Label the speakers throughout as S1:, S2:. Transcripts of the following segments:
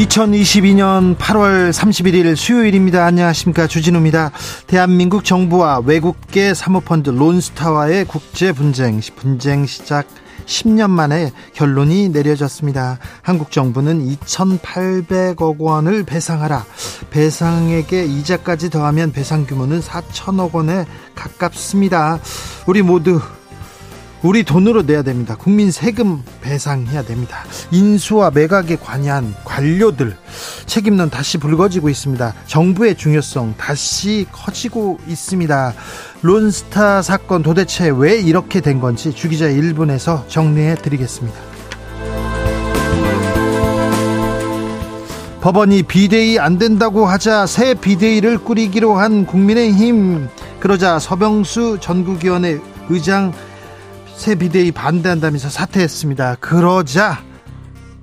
S1: 2022년 8월 31일 수요일입니다. 안녕하십니까. 주진우입니다. 대한민국 정부와 외국계 사모펀드 론스타와의 국제 분쟁, 분쟁 시작 10년 만에 결론이 내려졌습니다. 한국 정부는 2,800억 원을 배상하라. 배상액에 이자까지 더하면 배상 규모는 4천억 원에 가깝습니다. 우리 모두 우리 돈으로 내야 됩니다. 국민 세금 배상해야 됩니다. 인수와 매각에 관여한 관료들 책임론 다시 불거지고 있습니다. 정부의 중요성 다시 커지고 있습니다. 론스타 사건 도대체 왜 이렇게 된 건지 주기자 1분에서 정리해 드리겠습니다. 법원이 비대위 안 된다고 하자 새 비대위를 꾸리기로 한 국민의힘 그러자 서병수 전국위원회 의장 새 비대위 반대한다면서 사퇴했습니다. 그러자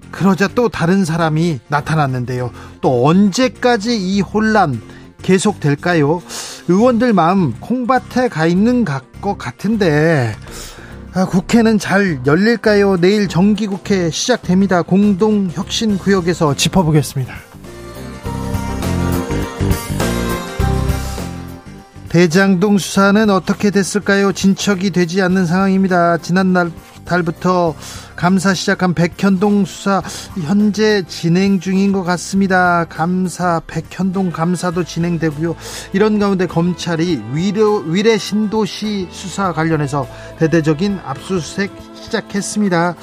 S1: 그러자 또 다른 사람이 나타났는데요. 또 언제까지 이 혼란 계속될까요? 의원들 마음 콩밭에 가 있는 것 같은데 아, 국회는 잘 열릴까요? 내일 정기국회 시작됩니다. 공동혁신구역에서 짚어보겠습니다. 대장동 수사는 어떻게 됐을까요? 진척이 되지 않는 상황입니다. 지난날 달부터 감사 시작한 백현동 수사 현재 진행 중인 것 같습니다. 감사 백현동 감사도 진행되고요. 이런 가운데 검찰이 위로, 위례 신도시 수사 관련해서 대대적인 압수수색 시작했습니다.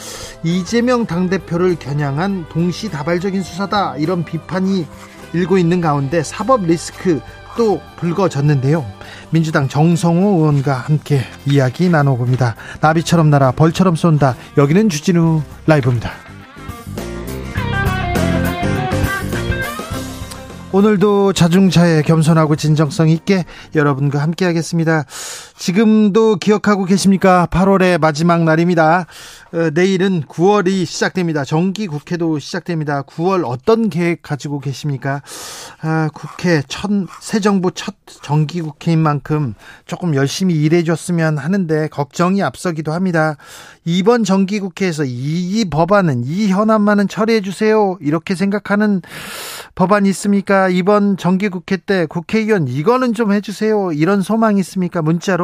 S1: 이재명 당대표를 겨냥한 동시다발적인 수사다 이런 비판이 일고 있는 가운데 사법 리스크 또 불거졌는데요. 민주당 정성호 의원과 함께 이야기 나눠봅니다. 나비처럼 날아 벌처럼 쏜다. 여기는 주진우 라이브입니다. 오늘도 자중차에 겸손하고 진정성 있게 여러분과 함께 하겠습니다. 지금도 기억하고 계십니까? 8월의 마지막 날입니다. 어, 내일은 9월이 시작됩니다. 정기 국회도 시작됩니다. 9월 어떤 계획 가지고 계십니까? 아, 국회 첫, 새 정부 첫 정기 국회인 만큼 조금 열심히 일해줬으면 하는데 걱정이 앞서기도 합니다. 이번 정기 국회에서 이, 이 법안은 이 현안만은 처리해주세요. 이렇게 생각하는 법안이 있습니까? 이번 정기 국회 때 국회의원 이거는 좀 해주세요. 이런 소망이 있습니까? 문자로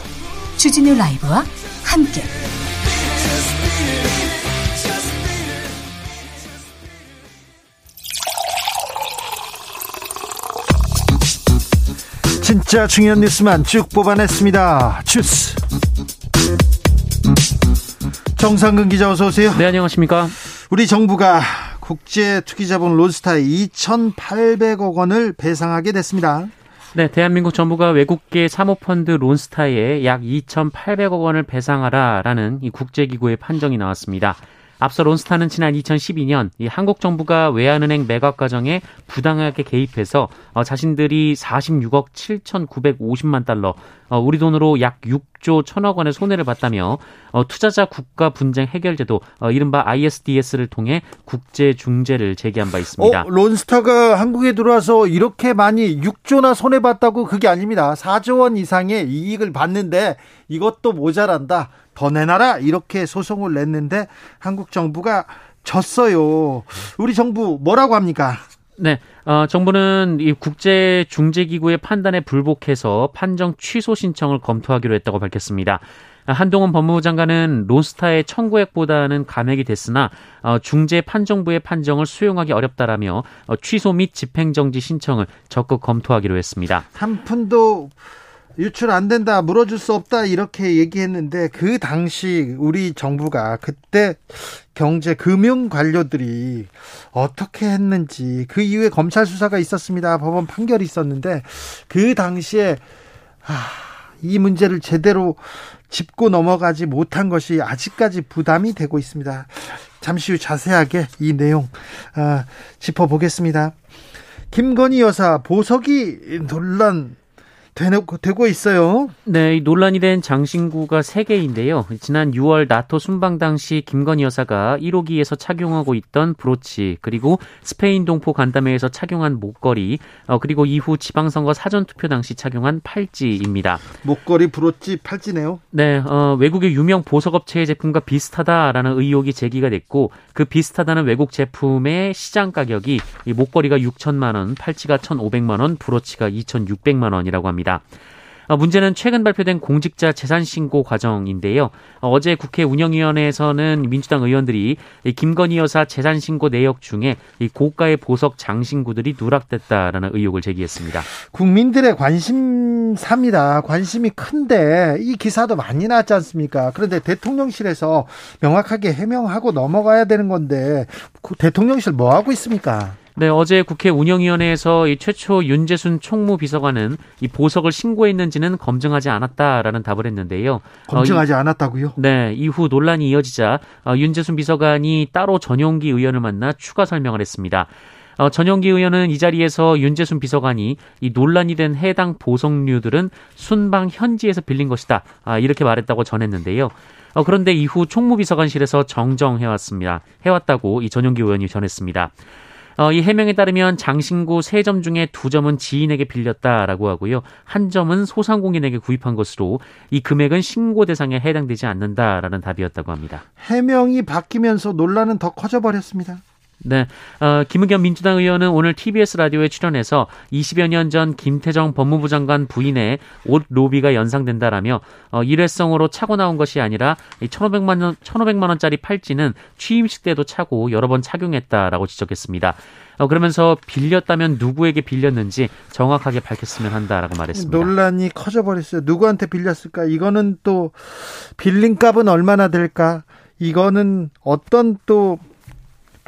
S2: 주진우 라이브와 함께
S1: 진짜 중요한 뉴스만 쭉 뽑아냈습니다. 주스. 정상근 기자 어서 오세요.
S3: 네, 안녕하십니까?
S1: 우리 정부가 국제 투기자본 론스타에 2,800억 원을 배상하게 됐습니다.
S3: 네, 대한민국 정부가 외국계 사모펀드 론스타에 약 2,800억 원을 배상하라라는 이 국제기구의 판정이 나왔습니다. 앞서 론스타는 지난 2012년 이 한국 정부가 외환은행 매각 과정에 부당하게 개입해서 어, 자신들이 46억 7,950만 달러, 어, 우리 돈으로 약 6조 1천억 원의 손해를 봤다며 어, 투자자 국가 분쟁 해결제도 어, 이른바 ISDS를 통해 국제 중재를 제기한 바 있습니다.
S1: 어, 론스타가 한국에 들어와서 이렇게 많이 6조나 손해 봤다고 그게 아닙니다. 4조 원 이상의 이익을 받는데 이것도 모자란다. 더 내놔라 이렇게 소송을 냈는데 한국 정부가 졌어요. 우리 정부 뭐라고 합니까?
S3: 네, 어, 정부는 이 국제 중재기구의 판단에 불복해서 판정 취소 신청을 검토하기로 했다고 밝혔습니다. 한동훈 법무부 장관은 론스타의 청구액보다는 감액이 됐으나 어, 중재 판정부의 판정을 수용하기 어렵다라며 어, 취소 및 집행정지 신청을 적극 검토하기로 했습니다.
S1: 한 푼도 유출 안 된다, 물어줄 수 없다 이렇게 얘기했는데 그 당시 우리 정부가 그때 경제 금융 관료들이 어떻게 했는지 그 이후에 검찰 수사가 있었습니다. 법원 판결이 있었는데 그 당시에 아, 이 문제를 제대로 짚고 넘어가지 못한 것이 아직까지 부담이 되고 있습니다. 잠시 후 자세하게 이 내용 아, 짚어보겠습니다. 김건희 여사 보석이 논란 되고 있어요.
S3: 네, 논란이 된 장신구가 3개인데요. 지난 6월 나토 순방 당시 김건희 여사가 1호기에서 착용하고 있던 브로치, 그리고 스페인 동포 간담회에서 착용한 목걸이, 어, 그리고 이후 지방선거 사전투표 당시 착용한 팔찌입니다.
S1: 목걸이, 브로치, 팔찌네요.
S3: 네, 어, 외국의 유명 보석업체의 제품과 비슷하다라는 의혹이 제기가 됐고, 그 비슷하다는 외국 제품의 시장 가격이 이 목걸이가 6천만 원, 팔찌가 1,500만 원, 브로치가 2,600만 원이라고 합니다. 있습니다. 어, 문제는 최근 발표된 공직자 재산 신고 과정인데요. 어, 어제 국회 운영위원회에서는 민주당 의원들이 김건희 여사 재산 신고 내역 중에 고가의 보석 장신구들이 누락됐다라는 의혹을 제기했습니다.
S1: 국민들의 관심사입니다. 관심이 큰데 이 기사도 많이 나왔지 않습니까? 그런데 대통령실에서 명확하게 해명하고 넘어가야 되는 건데 대통령실 뭐 하고 있습니까?
S3: 네, 어제 국회 운영위원회에서 이 최초 윤재순 총무비서관은 이 보석을 신고했는지는 검증하지 않았다라는 답을 했는데요.
S1: 검증하지 어, 않았다고요?
S3: 네, 이후 논란이 이어지자 어, 윤재순 비서관이 따로 전용기 의원을 만나 추가 설명을 했습니다. 어, 전용기 의원은 이 자리에서 윤재순 비서관이 이 논란이 된 해당 보석류들은 순방 현지에서 빌린 것이다. 아, 이렇게 말했다고 전했는데요. 어, 그런데 이후 총무비서관실에서 정정해왔습니다. 해왔다고 이 전용기 의원이 전했습니다. 어, 이 해명에 따르면 장신구 세점 중에 두 점은 지인에게 빌렸다라고 하고요. 한 점은 소상공인에게 구입한 것으로 이 금액은 신고 대상에 해당되지 않는다라는 답이었다고 합니다.
S1: 해명이 바뀌면서 논란은 더 커져버렸습니다.
S3: 네, 어, 김의겸 민주당 의원은 오늘 TBS 라디오에 출연해서 20여 년 전 김태정 법무부 장관 부인의 옷 로비가 연상된다라며 어, 일회성으로 차고 나온 것이 아니라 1,500만 원 1,500만 원짜리 팔찌는 취임식 때도 차고 여러 번 착용했다라고 지적했습니다. 어, 그러면서 빌렸다면 누구에게 빌렸는지 정확하게 밝혔으면 한다라고 말했습니다.
S1: 논란이 커져버렸어요. 누구한테 빌렸을까? 이거는 또 빌린 값은 얼마나 될까? 이거는 어떤 또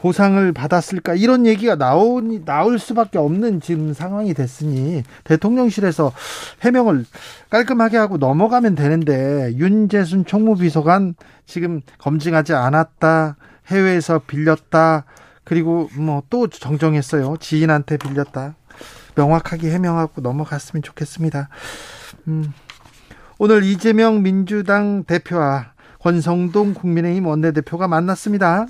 S1: 보상을 받았을까 이런 얘기가 나오니 나올 수밖에 없는 지금 상황이 됐으니 대통령실에서 해명을 깔끔하게 하고 넘어가면 되는데 윤재순 총무비서관 지금 검증하지 않았다 해외에서 빌렸다 그리고 뭐 또 정정했어요 지인한테 빌렸다 명확하게 해명하고 넘어갔으면 좋겠습니다. 음, 오늘 이재명 민주당 대표와 권성동 국민의힘 원내대표가 만났습니다.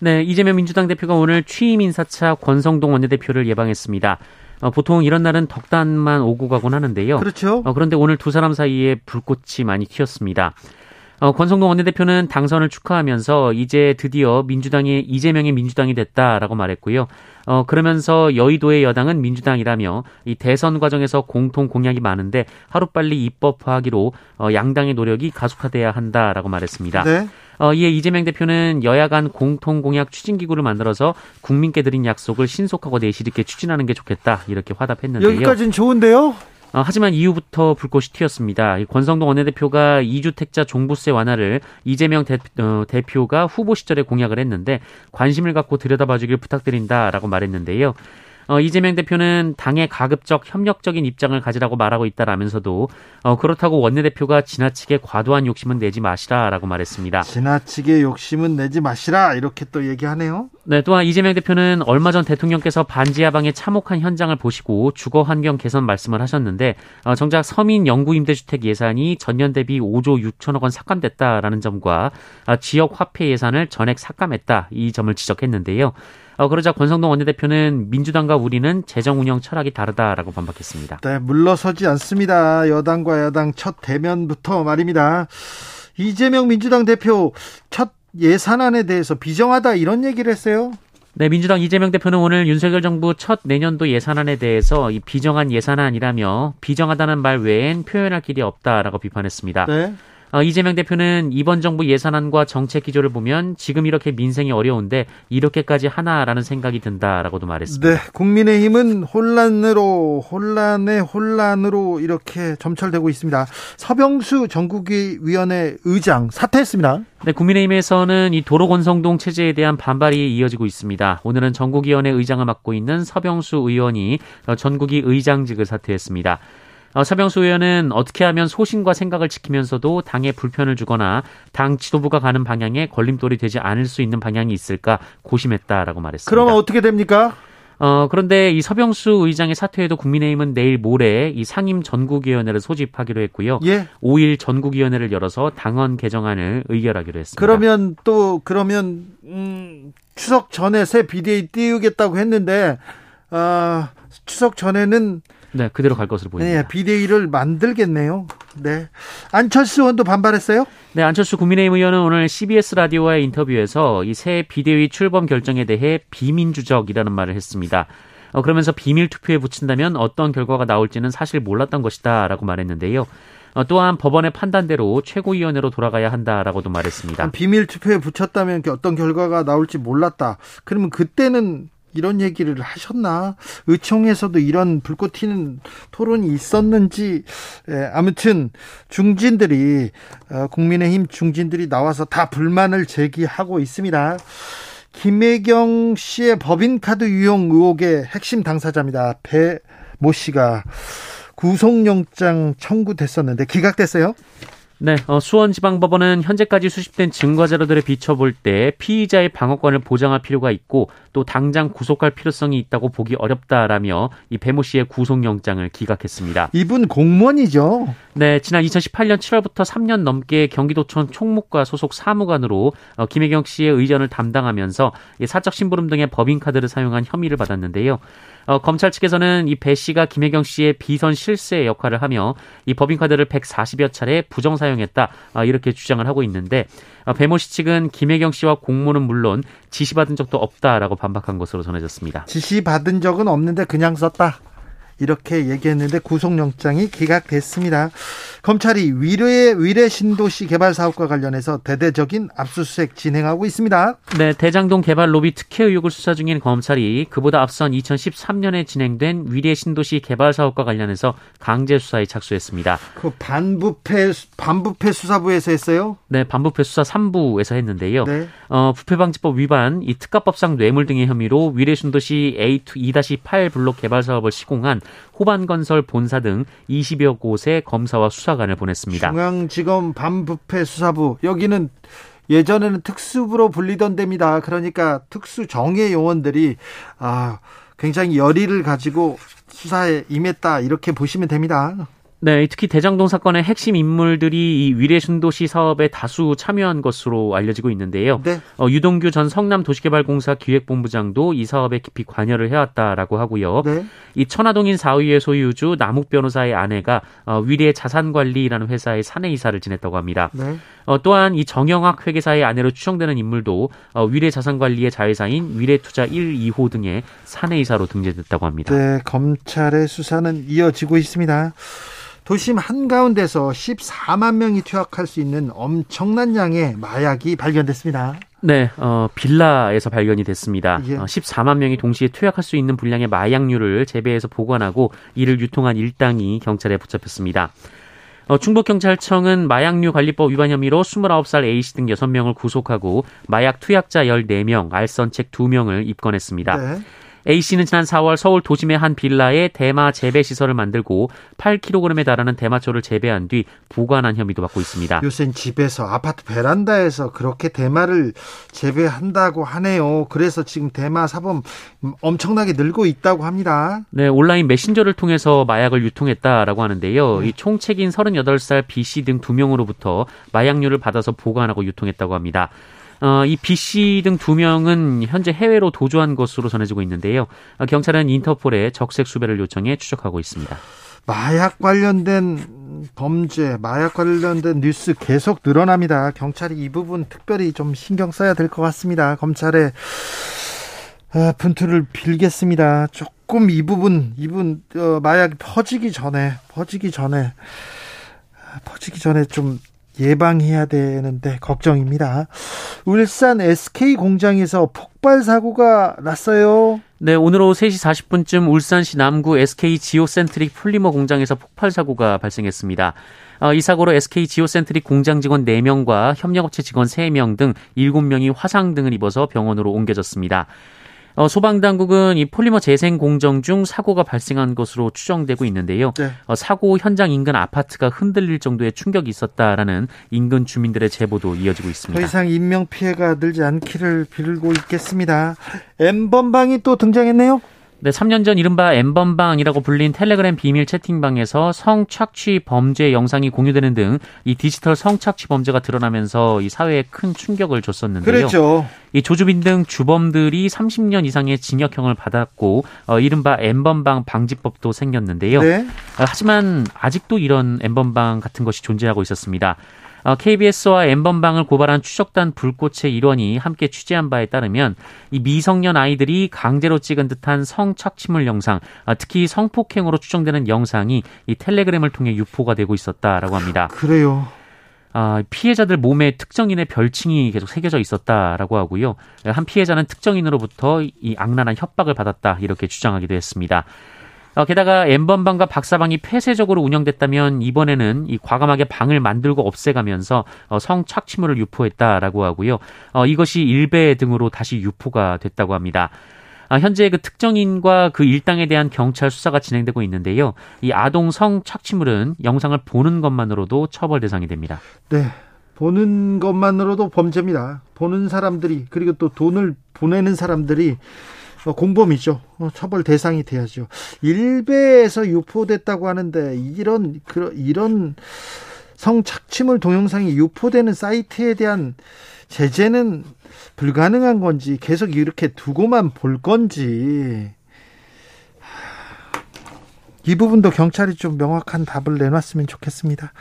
S3: 네, 이재명 민주당 대표가 오늘 취임 인사차 권성동 원내대표를 예방했습니다. 어, 보통 이런 날은 덕담만 오고 가곤 하는데요.
S1: 그렇죠.
S3: 어, 그런데 오늘 두 사람 사이에 불꽃이 많이 튀었습니다. 어, 권성동 원내대표는 당선을 축하하면서 이제 드디어 민주당이 이재명이 민주당이 됐다라고 말했고요. 어, 그러면서 여의도의 여당은 민주당이라며 이 대선 과정에서 공통 공약이 많은데 하루빨리 입법화하기로 어, 양당의 노력이 가속화돼야 한다라고 말했습니다. 네. 어, 이에 이재명 대표는 여야 간 공통 공약 추진 기구를 만들어서 국민께 드린 약속을 신속하고 내실 있게 추진하는 게 좋겠다 이렇게 화답했는데요.
S1: 여기까지는 좋은데요.
S3: 어, 하지만 이후부터 불꽃이 튀었습니다. 권성동 원내대표가 이주택자 종부세 완화를 이재명 대, 어, 대표가 후보 시절에 공약을 했는데 관심을 갖고 들여다봐주길 부탁드린다라고 말했는데요. 어, 이재명 대표는 당의 가급적 협력적인 입장을 가지라고 말하고 있다라면서도 어, 그렇다고 원내대표가 지나치게 과도한 욕심은 내지 마시라라고 말했습니다.
S1: 지나치게 욕심은 내지 마시라 이렇게 또 얘기하네요.
S3: 네, 또한 이재명 대표는 얼마 전 대통령께서 반지 하방에 참혹한 현장을 보시고 주거 환경 개선 말씀을 하셨는데 어, 정작 서민 영구 임대주택 예산이 전년 대비 5조 6천억 원 삭감됐다라는 점과 어, 지역 화폐 예산을 전액 삭감했다 이 점을 지적했는데요. 어, 그러자 권성동 원내대표는 민주당과 우리는 재정 운영 철학이 다르다라고 반박했습니다.
S1: 네, 물러서지 않습니다. 여당과 야당 첫 대면부터 말입니다. 이재명 민주당 대표 첫 예산안에 대해서 비정하다 이런 얘기를 했어요.
S3: 네, 민주당 이재명 대표는 오늘 윤석열 정부 첫 내년도 예산안에 대해서 이 비정한 예산안이라며 비정하다는 말 외엔 표현할 길이 없다라고 비판했습니다. 네. 어, 이재명 대표는 이번 정부 예산안과 정책 기조를 보면 지금 이렇게 민생이 어려운데 이렇게까지 하나라는 생각이 든다라고도 말했습니다.
S1: 네, 국민의힘은 혼란으로 혼란에 혼란으로 이렇게 점철되고 있습니다. 서병수 전국위 위원회 의장 사퇴했습니다.
S3: 네, 국민의힘에서는 이 도로 건성동 체제에 대한 반발이 이어지고 있습니다. 오늘은 전국위원회 의장을 맡고 있는 서병수 의원이 전국위 의장직을 사퇴했습니다. 어, 서병수 의원은 어떻게 하면 소신과 생각을 지키면서도 당에 불편을 주거나 당 지도부가 가는 방향에 걸림돌이 되지 않을 수 있는 방향이 있을까 고심했다라고 말했습니다.
S1: 그러면 어떻게 됩니까?
S3: 어, 그런데 이 서병수 의장의 사퇴에도 국민의힘은 내일 모레 이 상임 전국위원회를 소집하기로 했고요. 예. 5일 전국위원회를 열어서 당원 개정안을 의결하기로 했습니다.
S1: 그러면 또 그러면 음, 추석 전에 새 비대위 띄우겠다고 했는데 어, 추석 전에는
S3: 네, 그대로 갈 것으로 보입니다.
S1: 네, 비대위를 만들겠네요. 네. 안철수 의원도 반발했어요?
S3: 네, 안철수 국민의힘 의원은 오늘 CBS 라디오와의 인터뷰에서 이 새 비대위 출범 결정에 대해 비민주적이라는 말을 했습니다. 어, 그러면서 비밀 투표에 붙인다면 어떤 결과가 나올지는 사실 몰랐던 것이다라고 말했는데요. 어, 또한 법원의 판단대로 최고위원회로 돌아가야 한다라고도 말했습니다.
S1: 비밀 투표에 붙였다면 어떤 결과가 나올지 몰랐다. 그러면 그때는 이런 얘기를 하셨나? 의총에서도 이런 불꽃 튀는 토론이 있었는지 예, 아무튼 중진들이 어, 국민의힘 중진들이 나와서 다 불만을 제기하고 있습니다. 김혜경 씨의 법인카드 유용 의혹의 핵심 당사자입니다. 배 모 씨가 구속영장 청구됐었는데 기각됐어요?
S3: 네, 어, 수원지방법원은 현재까지 수집된 증거 자료들을 비춰볼 때 피의자의 방어권을 보장할 필요가 있고 또 당장 구속할 필요성이 있다고 보기 어렵다라며 이 배모 씨의 구속영장을 기각했습니다.
S1: 이분 공무원이죠?
S3: 네, 지난 2018년 7월부터 3년 넘게 경기도청 총무과 소속 사무관으로 어, 김혜경 씨의 의전을 담당하면서 사적 심부름 등의 법인카드를 사용한 혐의를 받았는데요. 어, 검찰 측에서는 이 배 씨가 김혜경 씨의 비선 실세 역할을 하며 이 법인카드를 140여 차례 부정 사용했다 어, 이렇게 주장을 하고 있는데 어, 배모 씨 측은 김혜경 씨와 공모는 물론 지시받은 적도 없다라고 반박한 것으로 전해졌습니다.
S1: 지시받은 적은 없는데 그냥 썼다. 이렇게 얘기했는데 구속영장이 기각됐습니다. 검찰이 위례 위례 신도시 개발 사업과 관련해서 대대적인 압수수색 진행하고 있습니다.
S3: 네, 대장동 개발 로비 특혜 의혹을 수사 중인 검찰이 그보다 앞선 2013년에 진행된 위례 신도시 개발 사업과 관련해서 강제 수사에 착수했습니다.
S1: 그 반부패 반부패 수사부에서 했어요?
S3: 네, 반부패 수사 3부에서 했는데요. 네. 어, 부패방지법 위반, 이 특가법상 뇌물 등의 혐의로 위례 신도시 A2-8 블록 개발 사업을 시공한 호반건설 본사 등 20여 곳의 검사와 수사 관을 보냈습니다.
S1: 중앙지검 반부패 수사부 여기는 예전에는 특수부로 불리던 데입니다. 그러니까 특수 정예 요원들이 아 굉장히 열의를 가지고 수사에 임했다 이렇게 보시면 됩니다.
S3: 네, 특히 대장동 사건의 핵심 인물들이 이 위례 순도시 사업에 다수 참여한 것으로 알려지고 있는데요. 네. 어, 유동규 전 성남 도시개발공사 기획본부장도 이 사업에 깊이 관여를 해왔다라고 하고요. 네. 이 천화동인 사위의 소유주 남욱 변호사의 아내가 어, 위례 자산관리라는 회사의 사내 이사를 지냈다고 합니다. 네. 어, 또한 이 정영학 회계사의 아내로 추정되는 인물도 어, 위례 자산관리의 자회사인 위례투자 1, 2호 등의 사내 이사로 등재됐다고 합니다.
S1: 네, 검찰의 수사는 이어지고 있습니다. 도심 한가운데서 14만 명이 투약할 수 있는 엄청난 양의 마약이 발견됐습니다.
S3: 네, 어, 빌라에서 발견이 됐습니다. 예. 어, 14만 명이 동시에 투약할 수 있는 분량의 마약류를 재배해서 보관하고 이를 유통한 일당이 경찰에 붙잡혔습니다. 어, 충북경찰청은 마약류 관리법 위반 혐의로 29살 A씨 등 6명을 구속하고 마약 투약자 14명, 알선책 2명을 입건했습니다. 네. A 씨는 지난 4월 서울 도심의 한 빌라에 대마 재배 시설을 만들고 8kg에 달하는 대마초를 재배한 뒤 보관한 혐의도 받고 있습니다.
S1: 요새 집에서 아파트 베란다에서 그렇게 대마를 재배한다고 하네요. 그래서 지금 대마 사범 엄청나게 늘고 있다고 합니다.
S3: 네, 온라인 메신저를 통해서 마약을 유통했다라고 하는데요. 네. 이 총책인 38살 B 씨 등 두 명으로부터 마약류를 받아서 보관하고 유통했다고 합니다. 어, 이 B 씨 등 두 명은 현재 해외로 도주한 것으로 전해지고 있는데요. 어, 경찰은 인터폴에 적색 수배를 요청해 추적하고 있습니다.
S1: 마약 관련된 범죄, 마약 관련된 뉴스 계속 늘어납니다. 경찰이 이 부분 특별히 좀 신경 써야 될 것 같습니다. 검찰의 아, 분투를 빌겠습니다. 조금 이 부분, 이분 어, 마약이 퍼지기 전에, 퍼지기 전에, 퍼지기 전에 좀 예방해야 되는데 걱정입니다. 울산 SK 공장에서 폭발 사고가 났어요.
S3: 네, 오늘 오후 3시 40분쯤 울산시 남구 SK 지오센트릭 폴리머 공장에서 폭발 사고가 발생했습니다. 어, 이 사고로 SK 지오센트릭 공장 직원 4명과 협력업체 직원 3명 등 7명이 화상 등을 입어서 병원으로 옮겨졌습니다. 어, 소방당국은 이 폴리머 재생 공정 중 사고가 발생한 것으로 추정되고 있는데요. 네. 어, 사고 현장 인근 아파트가 흔들릴 정도의 충격이 있었다라는 인근 주민들의 제보도 이어지고 있습니다.
S1: 더 이상 인명 피해가 늘지 않기를 빌고 있겠습니다. 엠번방이 또 등장했네요.
S3: 네, 3년 전 이른바 엠번방이라고 불린 텔레그램 비밀 채팅방에서 성착취 범죄 영상이 공유되는 등 이 디지털 성착취 범죄가 드러나면서 이 사회에 큰 충격을 줬었는데요.
S1: 그렇죠.
S3: 이 조주빈 등 주범들이 30년 이상의 징역형을 받았고 어, 이른바 엠번방 방지법도 생겼는데요. 네. 어, 하지만 아직도 이런 엠번방 같은 것이 존재하고 있었습니다. KBS와 어, 엠번방을 고발한 추적단 불꽃의 일원이 함께 취재한 바에 따르면 이 미성년 아이들이 강제로 찍은 듯한 성착취물 영상, 아, 특히 성폭행으로 추정되는 영상이 이 텔레그램을 통해 유포가 되고 있었다라고 합니다.
S1: 그래요.
S3: 아, 피해자들 몸에 특정인의 별칭이 계속 새겨져 있었다라고 하고요. 한 피해자는 특정인으로부터 이 악랄한 협박을 받았다 이렇게 주장하기도 했습니다. 어, 게다가 엠번방과 박사방이 폐쇄적으로 운영됐다면 이번에는 이 과감하게 방을 만들고 없애가면서 어, 성착취물을 유포했다라고 하고요. 어, 이것이 일배 등으로 다시 유포가 됐다고 합니다. 아, 현재 그 특정인과 그 일당에 대한 경찰 수사가 진행되고 있는데요. 이 아동 성 착취물은 영상을 보는 것만으로도 처벌 대상이 됩니다.
S1: 네. 보는 것만으로도 범죄입니다. 보는 사람들이 그리고 또 돈을 보내는 사람들이 어, 공범이죠. 어, 처벌 대상이 돼야죠. 일베에서 유포됐다고 하는데 이런 이런 성착취물 동영상이 유포되는 사이트에 대한 제재는 불가능한 건지 계속 이렇게 두고만 볼 건지 이 부분도 경찰이 좀 명확한 답을 내놨으면 좋겠습니다.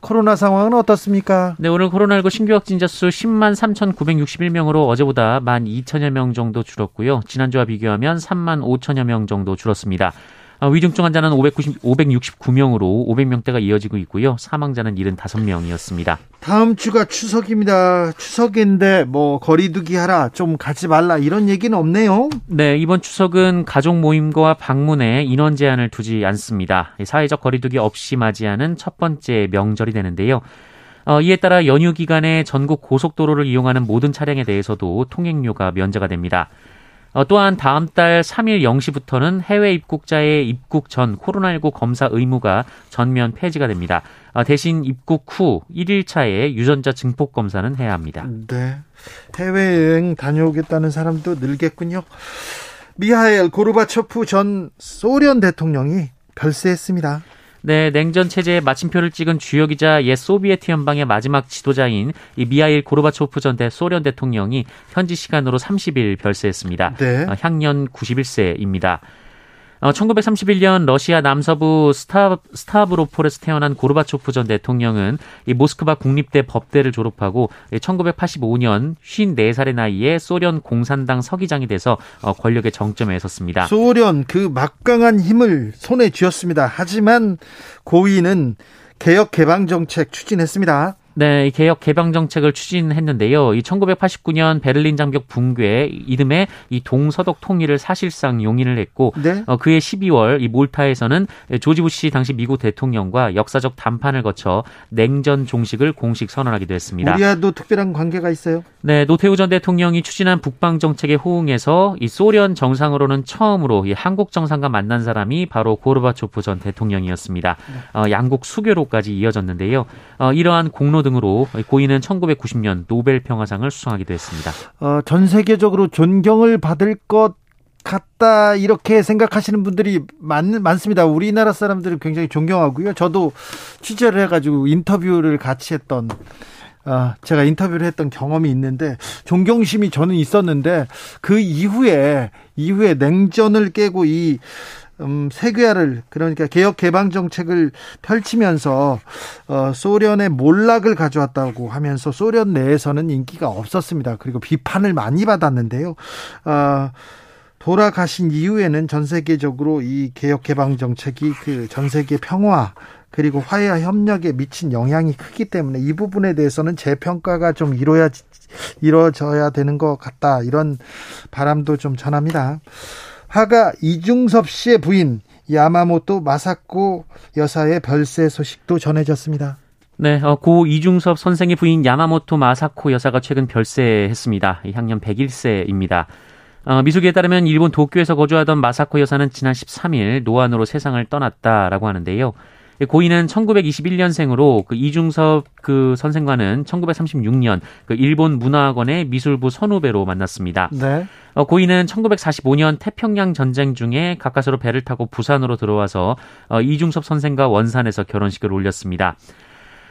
S1: 코로나 상황은 어떻습니까?
S3: 네, 오늘 코로나19 신규 확진자 수 10만 3,961명으로 어제보다 1만 2천여 명 정도 줄었고요. 지난주와 비교하면 3만 5천여 명 정도 줄었습니다. 아, 위중증 환자는 590, 569명으로 500명대가 이어지고 있고요. 사망자는 75명이었습니다.
S1: 다음 주가 추석입니다. 추석인데 뭐 거리두기 하라, 좀 가지 말라 이런 얘기는 없네요.
S3: 네, 이번 추석은 가족 모임과 방문에 인원 제한을 두지 않습니다. 사회적 거리두기 없이 맞이하는 첫 번째 명절이 되는데요. 어, 이에 따라 연휴 기간에 전국 고속도로를 이용하는 모든 차량에 대해서도 통행료가 면제가 됩니다. 어, 또한 다음 달 3일 0시부터는 해외 입국자의 입국 전 코로나19 검사 의무가 전면 폐지가 됩니다. 어, 대신 입국 후 1일차에 유전자 증폭 검사는 해야 합니다.
S1: 네. 해외여행 다녀오겠다는 사람도 늘겠군요. 미하엘 고르바초프 전 소련 대통령이 별세했습니다.
S3: 네, 냉전 체제에 마침표를 찍은 주요 기자 옛 소비에트 연방의 마지막 지도자인 이 미하일 고르바초프 전 소련 대통령이 현지 시간으로 30일 별세했습니다. 네. 어, 향년 91세입니다. 어, 1931년 러시아 남서부 스타, 스타브로폴에서 태어난 고르바초프 전 대통령은 이 모스크바 국립대 법대를 졸업하고 1985년 54살의 나이에 소련 공산당 서기장이 돼서 어, 권력의 정점에 섰습니다.
S1: 소련 그 막강한 힘을 손에 쥐었습니다. 하지만 고위는 개혁 개방 정책 추진했습니다.
S3: 네, 개혁 개방 정책을 추진했는데요. 이 1989년 베를린 장벽 붕괴 이듬해 이 동서독 통일을 사실상 용인을 했고 네? 어, 그해 12월 이 몰타에서는 조지 부시 당시 미국 대통령과 역사적談판을 거쳐 냉전 종식을 공식 선언하기도 했습니다.
S1: 우리와도 특별한 관계가 있어요?
S3: 네, 노태우 전 대통령이 추진한 북방 정책에 호응해서 이 소련 정상으로는 처음으로 이 한국 정상과 만난 사람이 바로 고르바초프 전 대통령이었습니다. 네. 어, 양국 수교로까지 이어졌는데요. 어, 이러한 공로 등으로 고인은 1990년 노벨 평화상을 수상하기도 했습니다.
S1: 어, 전 세계적으로 존경을 받을 것 같다 이렇게 생각하시는 분들이 많, 많습니다. 우리나라 사람들을 굉장히 존경하고요. 저도 취재를 해가지고 인터뷰를 같이 했던 어, 제가 인터뷰를 했던 경험이 있는데 존경심이 저는 있었는데 그 이후에 이후에 냉전을 깨고 이 음, 세계화를 그러니까 개혁 개방 정책을 펼치면서 어, 소련의 몰락을 가져왔다고 하면서 소련 내에서는 인기가 없었습니다. 그리고 비판을 많이 받았는데요. 어, 돌아가신 이후에는 전 세계적으로 이 개혁 개방 정책이 그 전 세계 평화 그리고 화해와 협력에 미친 영향이 크기 때문에 이 부분에 대해서는 재평가가 좀 이루어야 이루어져야 되는 것 같다 이런 바람도 좀 전합니다. 화가 이중섭 씨의 부인 야마모토 마사코 여사의 별세 소식도 전해졌습니다.
S3: 네, 어, 고 이중섭 선생의 부인 야마모토 마사코 여사가 최근 별세했습니다. 향년 101세입니다. 어, 미수기에 따르면 일본 도쿄에서 거주하던 마사코 여사는 지난 13일 노안으로 세상을 떠났다라고 하는데요. 고인은 1921년생으로 그 이중섭 그 선생과는 1936년 그 일본 문화학원의 미술부 선후배로 만났습니다. 네. 어, 고인은 1945년 태평양 전쟁 중에 가까스로 배를 타고 부산으로 들어와서 어, 이중섭 선생과 원산에서 결혼식을 올렸습니다.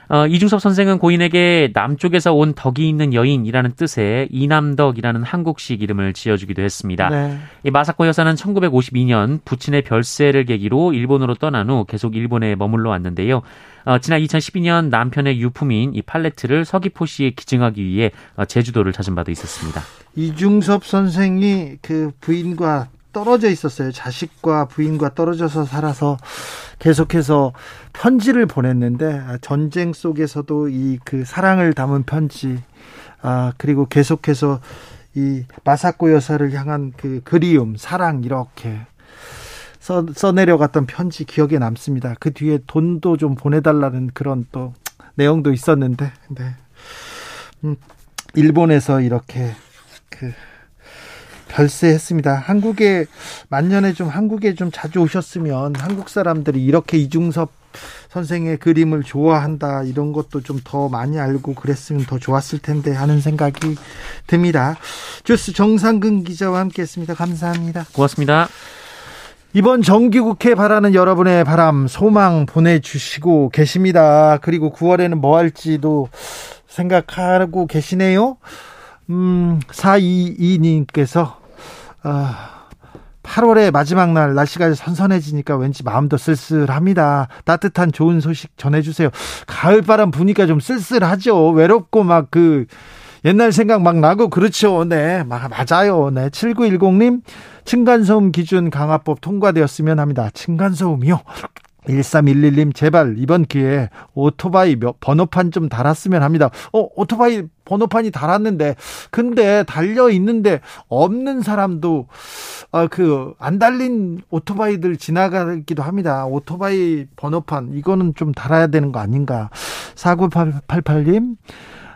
S3: 어, 이중섭 선생은 고인에게 남쪽에서 온 덕이 있는 여인이라는 뜻의 이남덕이라는 한국식 이름을 지어주기도 했습니다. 네. 이 마사코 여사는 1952년 부친의 별세를 계기로 일본으로 떠난 후 계속 일본에 머물러 왔는데요. 어, 지난 2012년 남편의 유품인 이 팔레트를 서귀포시에 기증하기 위해 어, 제주도를 찾은 바도 있었습니다.
S1: 이중섭 선생이 그 부인과 떨어져 있었어요. 자식과 부인과 떨어져서 살아서 계속해서 편지를 보냈는데 아, 전쟁 속에서도 이 그 사랑을 담은 편지 아 그리고 계속해서 이 마사코 여사를 향한 그 그리움, 사랑 이렇게 써, 써내려갔던 편지 기억에 남습니다. 그 뒤에 돈도 좀 보내달라는 그런 또 내용도 있었는데, 네. 음, 일본에서 이렇게 그 별세했습니다. 한국에 만년에 좀 한국에 좀 자주 오셨으면 한국 사람들이 이렇게 이중섭 선생의 그림을 좋아한다 이런 것도 좀 더 많이 알고 그랬으면 더 좋았을 텐데 하는 생각이 듭니다. 주스 정상근 기자와 함께했습니다. 감사합니다.
S3: 고맙습니다.
S1: 이번 정기국회 바라는 여러분의 바람 소망 보내주시고 계십니다. 그리고 9월에는 뭐 할지도 생각하고 계시네요. 음, 422님께서, 아, 8월의 마지막 날 날씨가 선선해지니까 왠지 마음도 쓸쓸합니다. 따뜻한 좋은 소식 전해주세요. 가을바람 부니까 좀 쓸쓸하죠. 외롭고 막 그 옛날 생각 막 나고 그렇죠. 네, 맞아요. 네, 7910님 층간소음 기준 강화법 통과되었으면 합니다. 층간소음이요. 1311님 제발 이번 기회에 오토바이 번호판 좀 달았으면 합니다. 어, 오토바이 번호판이 달았는데 근데 달려 있는데 없는 사람도 어, 그안 달린 오토바이들 지나가기도 합니다. 오토바이 번호판 이거는 좀 달아야 되는 거 아닌가? 4988님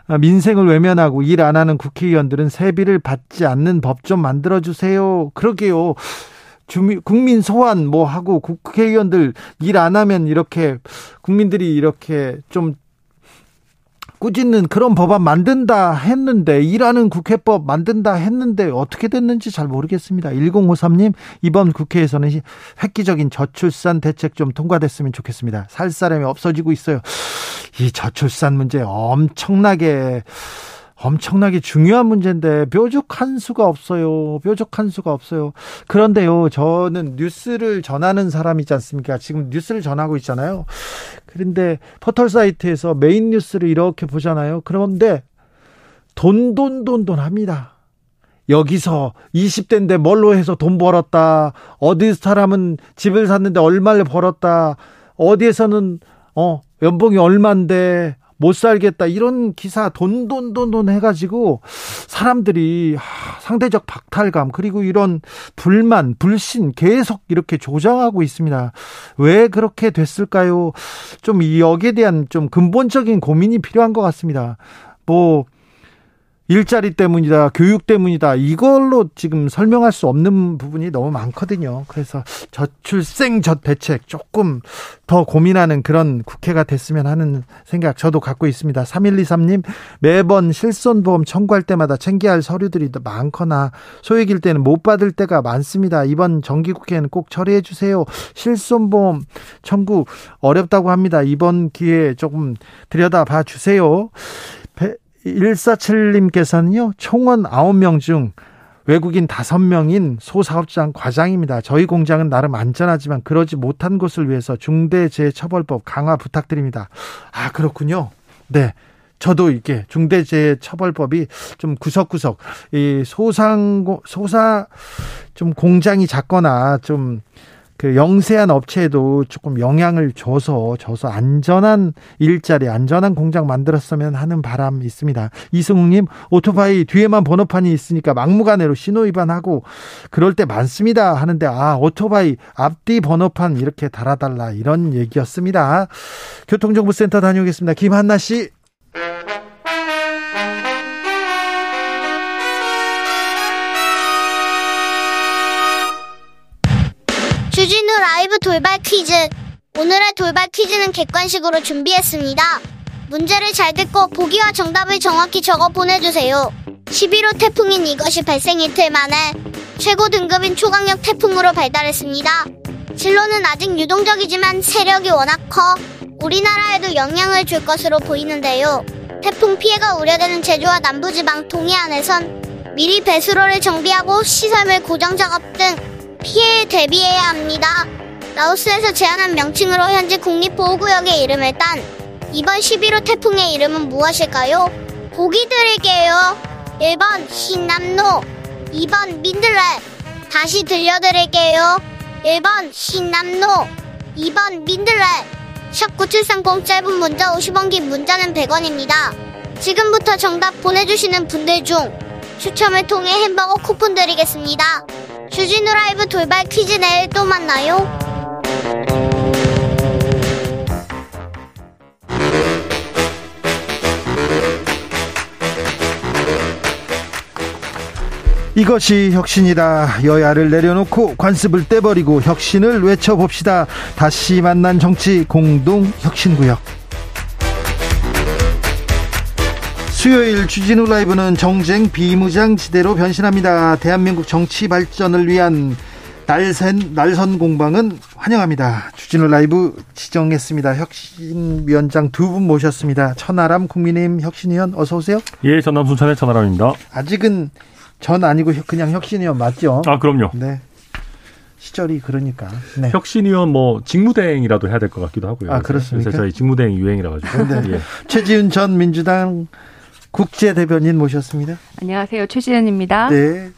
S1: 어, 민생을 외면하고 일 안 하는 국회의원들은 세비를 받지 않는 법 좀 만들어 주세요. 그러게요. 주민 국민 소환 뭐 하고 국회의원들 일 안 하면 이렇게 국민들이 이렇게 좀 꾸짖는 그런 법안 만든다 했는데 일하는 국회법 만든다 했는데 어떻게 됐는지 잘 모르겠습니다. 1053님 이번 국회에서는 획기적인 저출산 대책 좀 통과됐으면 좋겠습니다. 살 사람이 없어지고 있어요. 이 저출산 문제 엄청나게 엄청나게 중요한 문제인데 뾰족한 수가 없어요. 뾰족한 수가 없어요. 그런데요, 저는 뉴스를 전하는 사람이지 않습니까? 지금 뉴스를 전하고 있잖아요. 그런데 포털 사이트에서 메인 뉴스를 이렇게 보잖아요. 그런데 돈, 돈, 돈, 돈 합니다. 여기서 20대인데 뭘로 해서 돈 벌었다. 어디 사람은 집을 샀는데 얼마를 벌었다. 어디에서는 어 연봉이 얼만데 못 살겠다 이런 기사 돈 돈 돈 돈 해가지고 사람들이 상대적 박탈감 그리고 이런 불만 불신 계속 이렇게 조장하고 있습니다. 왜 그렇게 됐을까요? 좀 여기에 대한 좀 근본적인 고민이 필요한 것 같습니다. 뭐 일자리 때문이다, 교육 때문이다, 이걸로 지금 설명할 수 없는 부분이 너무 많거든요. 그래서 저출생 저대책 조금 더 고민하는 그런 국회가 됐으면 하는 생각 저도 갖고 있습니다. 3123님, 매번 실손보험 청구할 때마다 챙겨야 할 서류들이 많거나 소액일 때는 못 받을 때가 많습니다. 이번 정기국회는 꼭 처리해 주세요. 실손보험 청구 어렵다고 합니다. 이번 기회에 조금 들여다 봐 주세요. 147님께서는요, 총원 9명 중 외국인 5명인 소사업장 과장입니다. 저희 공장은 나름 안전하지만 그러지 못한 곳을 위해서 중대재해처벌법 강화 부탁드립니다. 아, 그렇군요. 네. 저도 이게 중대재해처벌법이 좀 구석구석 이 소상 소사 좀 공장이 작거나 좀 그 영세한 업체에도 조금 영향을 줘서 줘서 안전한 일자리, 안전한 공장 만들었으면 하는 바람 있습니다. 이승욱님 오토바이 뒤에만 번호판이 있으니까 막무가내로 신호 위반하고 그럴 때 많습니다. 하는데 아 오토바이 앞뒤 번호판 이렇게 달아달라 이런 얘기였습니다. 교통정보센터 다녀오겠습니다. 김한나 씨.
S4: 라이브 돌발 퀴즈. 오늘의 돌발 퀴즈는 객관식으로 준비했습니다. 문제를 잘 듣고 보기와 정답을 정확히 적어 보내주세요. 11호 태풍인 이것이 발생 이틀 만에 최고 등급인 초강력 태풍으로 발달했습니다. 진로는 아직 유동적이지만 세력이 워낙 커 우리나라에도 영향을 줄 것으로 보이는데요. 태풍 피해가 우려되는 제주와 남부지방 동해안에선 미리 배수로를 정비하고 시설물 고정 작업 등 피해에 대비해야 합니다. 라오스에서 제안한 명칭으로 현재 국립보호구역의 이름을 딴 이번 11호 태풍의 이름은 무엇일까요? 보기 드릴게요. 1번 신남노, 2번 민들레. 다시 들려드릴게요. 1번 신남노, 2번 민들레. 샵9730 짧은 문자 50원 긴 문자는 100원입니다. 지금부터 정답 보내주시는 분들 중 추첨을 통해 햄버거 쿠폰 드리겠습니다. 주진우 라이브 돌발 퀴즈 내일 또 만나요.
S1: 이것이 혁신이다. 여야를 내려놓고 관습을 떼버리고 혁신을 외쳐봅시다. 다시 만난 정치 공동 혁신구역. 수요일 주진우 라이브는 정쟁 비무장지대로 변신합니다. 대한민국 정치 발전을 위한 날선, 날선 공방은 환영합니다. 주진우 라이브 지정했습니다. 혁신위원장 두 분 모셨습니다. 천하람 국민의힘 혁신위원 어서 오세요.
S5: 예, 전남 순천의 천하람입니다.
S1: 아직은 전 아니고 그냥 혁신위원 맞죠?
S5: 아, 그럼요.
S1: 네. 시절이 그러니까. 네.
S5: 혁신위원 뭐 직무대행이라도 해야 될 것 같기도 하고요.
S1: 아, 그렇습니까?
S5: 그래서 저희 직무대행 유행이라 가지고.
S1: 네.
S5: 예.
S1: 최지은 전 민주당 국제 대변인 모셨습니다.
S6: 안녕하세요. 최지은입니다.
S1: 네.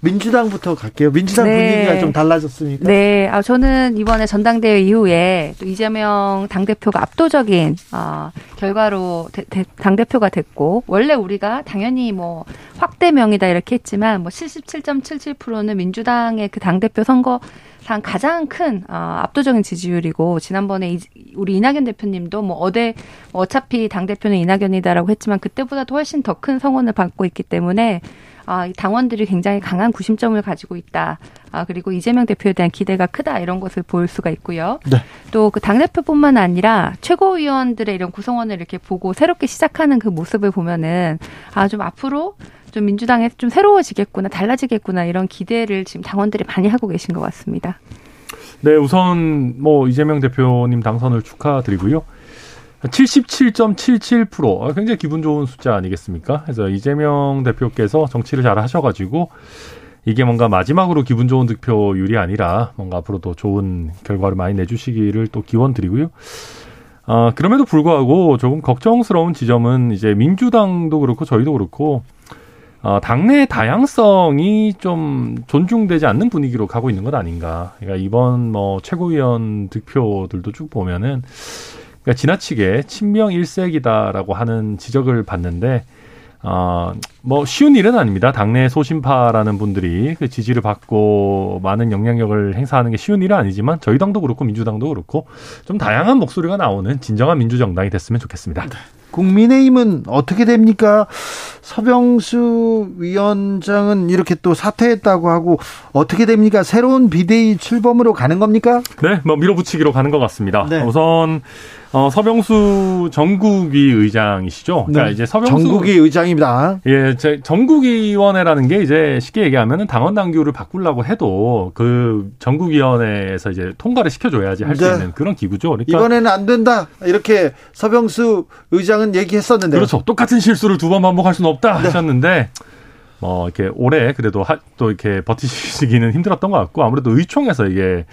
S1: 민주당부터 갈게요. 민주당
S6: 네.
S1: 분위기가 좀 달라졌습니까?
S6: 네, 아, 저는 이번에 전당대회 이후에 또 이재명 당대표가 압도적인, 아, 결과로 대- 대- 당대표가 됐고, 원래 우리가 당연히 뭐 확대명이다 이렇게 했지만, 뭐 77.77%는 민주당의 그 당대표 선거 상 가장 큰 아, 압도적인 지지율이고 지난번에 이- 우리 이낙연 대표님도 뭐 어대 뭐 어차피 당 대표는 이낙연이다라고 했지만 그때보다도 훨씬 더 큰 성원을 받고 있기 때문에 아, 이 당원들이 굉장히 강한 구심점을 가지고 있다. 아, 그리고 이재명 대표에 대한 기대가 크다. 이런 것을 볼 수가 있고요.
S1: 네.
S6: 또그 당대표뿐만 아니라 최고위원들의 이런 구성원을 이렇게 보고 새롭게 시작하는 그 모습을 보면은 아, 좀 앞으로 좀 민주당에 좀 새로워지겠구나, 달라지겠구나 이런 기대를 지금 당원들이 많이 하고 계신 것 같습니다.
S5: 네, 우선 뭐 이재명 대표님 당선을 축하드리고요. 77.77% 아, 굉장히 기분 좋은 숫자 아니겠습니까? 그래서 이재명 대표께서 정치를 잘 하셔가지고 이게 뭔가 마지막으로 기분 좋은 득표율이 아니라 뭔가 앞으로 더 좋은 결과를 많이 내주시기를 또 기원 드리고요. 아, 그럼에도 불구하고 조금 걱정스러운 지점은 이제 민주당도 그렇고 저희도 그렇고 어, 당내 다양성이 좀 존중되지 않는 분위기로 가고 있는 것 아닌가. 그러니까 이번 뭐 최고위원 득표들도 쭉 보면은 그러니까 지나치게 친명 일색이다라고 하는 지적을 받는데 어, 뭐 쉬운 일은 아닙니다. 당내 소신파라는 분들이 그 지지를 받고 많은 영향력을 행사하는 게 쉬운 일은 아니지만 저희 당도 그렇고 민주당도 그렇고 좀 다양한 목소리가 나오는 진정한 민주정당이 됐으면 좋겠습니다.
S1: 국민의힘은 어떻게 됩니까? 서병수 위원장은 이렇게 또 사퇴했다고 하고 어떻게 됩니까? 새로운 비대위 출범으로 가는 겁니까?
S5: 네, 뭐 밀어붙이기로 가는 것 같습니다.
S1: 네.
S5: 우선 어, 서병수 전국위 의장이시죠. 그러니까 이제 서병수
S1: 네. 전국위 의장입니다.
S5: 예, 제 전국위원회라는 게 이제 쉽게 얘기하면은 당원 당규를 바꾸려고 해도 그 전국위원회에서 이제 통과를 시켜줘야지 할수
S1: 네.
S5: 있는 그런 기구죠. 그러니까
S1: 이번에는 안 된다. 이렇게 서병수 의장은 얘기했었는데.
S5: 그렇죠. 똑같은 실수를 두 번 반복할 수는 없다
S1: 네.
S5: 하셨는데 뭐 이렇게 오래 그래도 하, 또 이렇게 버티시기는 힘들었던 것 같고 아무래도 의총에서 이게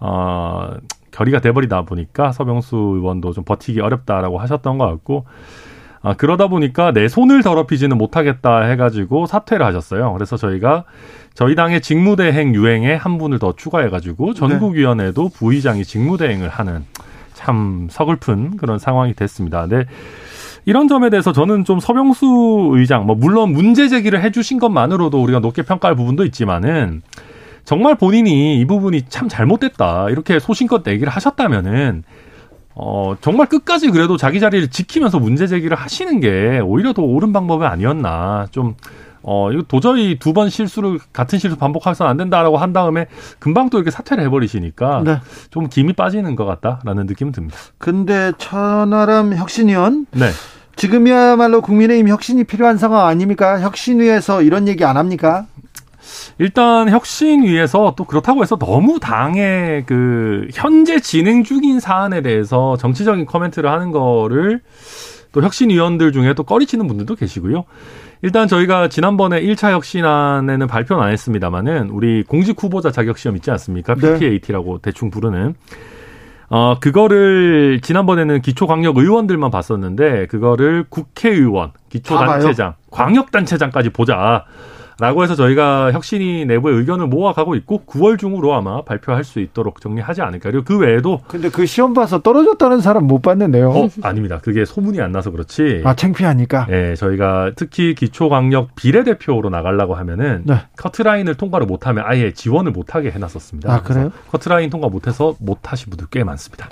S5: 어 결의가 돼버리다 보니까 서병수 의원도 좀 버티기 어렵다라고 하셨던 것 같고 아, 그러다 보니까 내 손을 더럽히지는 못하겠다 해가지고 사퇴를 하셨어요. 그래서 저희가 저희 당의 직무대행 유행에 한 분을 더 추가해가지고 전국위원회도 부의장이 직무대행을 하는 참 서글픈 그런 상황이 됐습니다. 네. 이런 점에 대해서 저는 좀 서병수 의장, 뭐 물론 문제 제기를 해주신 것만으로도 우리가 높게 평가할 부분도 있지만은 정말 본인이 이 부분이 참 잘못됐다 이렇게 소신껏 얘기를 하셨다면은 어 정말 끝까지 그래도 자기 자리를 지키면서 문제 제기를 하시는 게 오히려 더 옳은 방법이 아니었나 좀. 어, 이거 도저히 두 번 실수를, 같은 실수 반복해서는 안 된다라고 한 다음에 금방 또 이렇게 사퇴를 해버리시니까
S1: 네.
S5: 좀 김이 빠지는 것 같다라는 느낌은 듭니다.
S1: 근데 천하람 혁신위원
S5: 네.
S1: 지금이야말로 국민의힘 혁신이 필요한 상황 아닙니까? 혁신위에서 이런 얘기 안 합니까?
S5: 일단 혁신 위에서 또 그렇다고 해서 너무 당의 그 현재 진행 중인 사안에 대해서 정치적인 코멘트를 하는 거를 또 혁신위원들 중에 또 꺼리치는 분들도 계시고요. 일단 저희가 지난번에 1차 혁신안에는 발표는 안 했습니다만은 우리 공직 후보자 자격 시험 있지 않습니까?
S1: 네.
S5: PPAT라고 대충 부르는 어 그거를 지난번에는 기초 광역 의원들만 봤었는데 그거를 국회의원, 기초 단체장, 광역 단체장까지 보자. 라고 해서 저희가 혁신이 내부의 의견을 모아가고 있고 9월 중으로 아마 발표할 수 있도록 정리하지 않을까. 그리고 그 외에도
S1: 근데 그 시험 봐서 떨어졌다는 사람 못 봤는데요.
S5: 어 아닙니다. 그게 소문이 안 나서 그렇지.
S1: 아, 창피하니까.
S5: 예, 저희가 특히 기초광역 비례대표로 나가려고 하면은
S1: 네.
S5: 커트라인을 통과를 못 하면 아예 지원을 못 하게 해 놨었습니다.
S1: 아, 그래요?
S5: 그래서 커트라인 통과 못 해서 못 하신 분들 꽤 많습니다.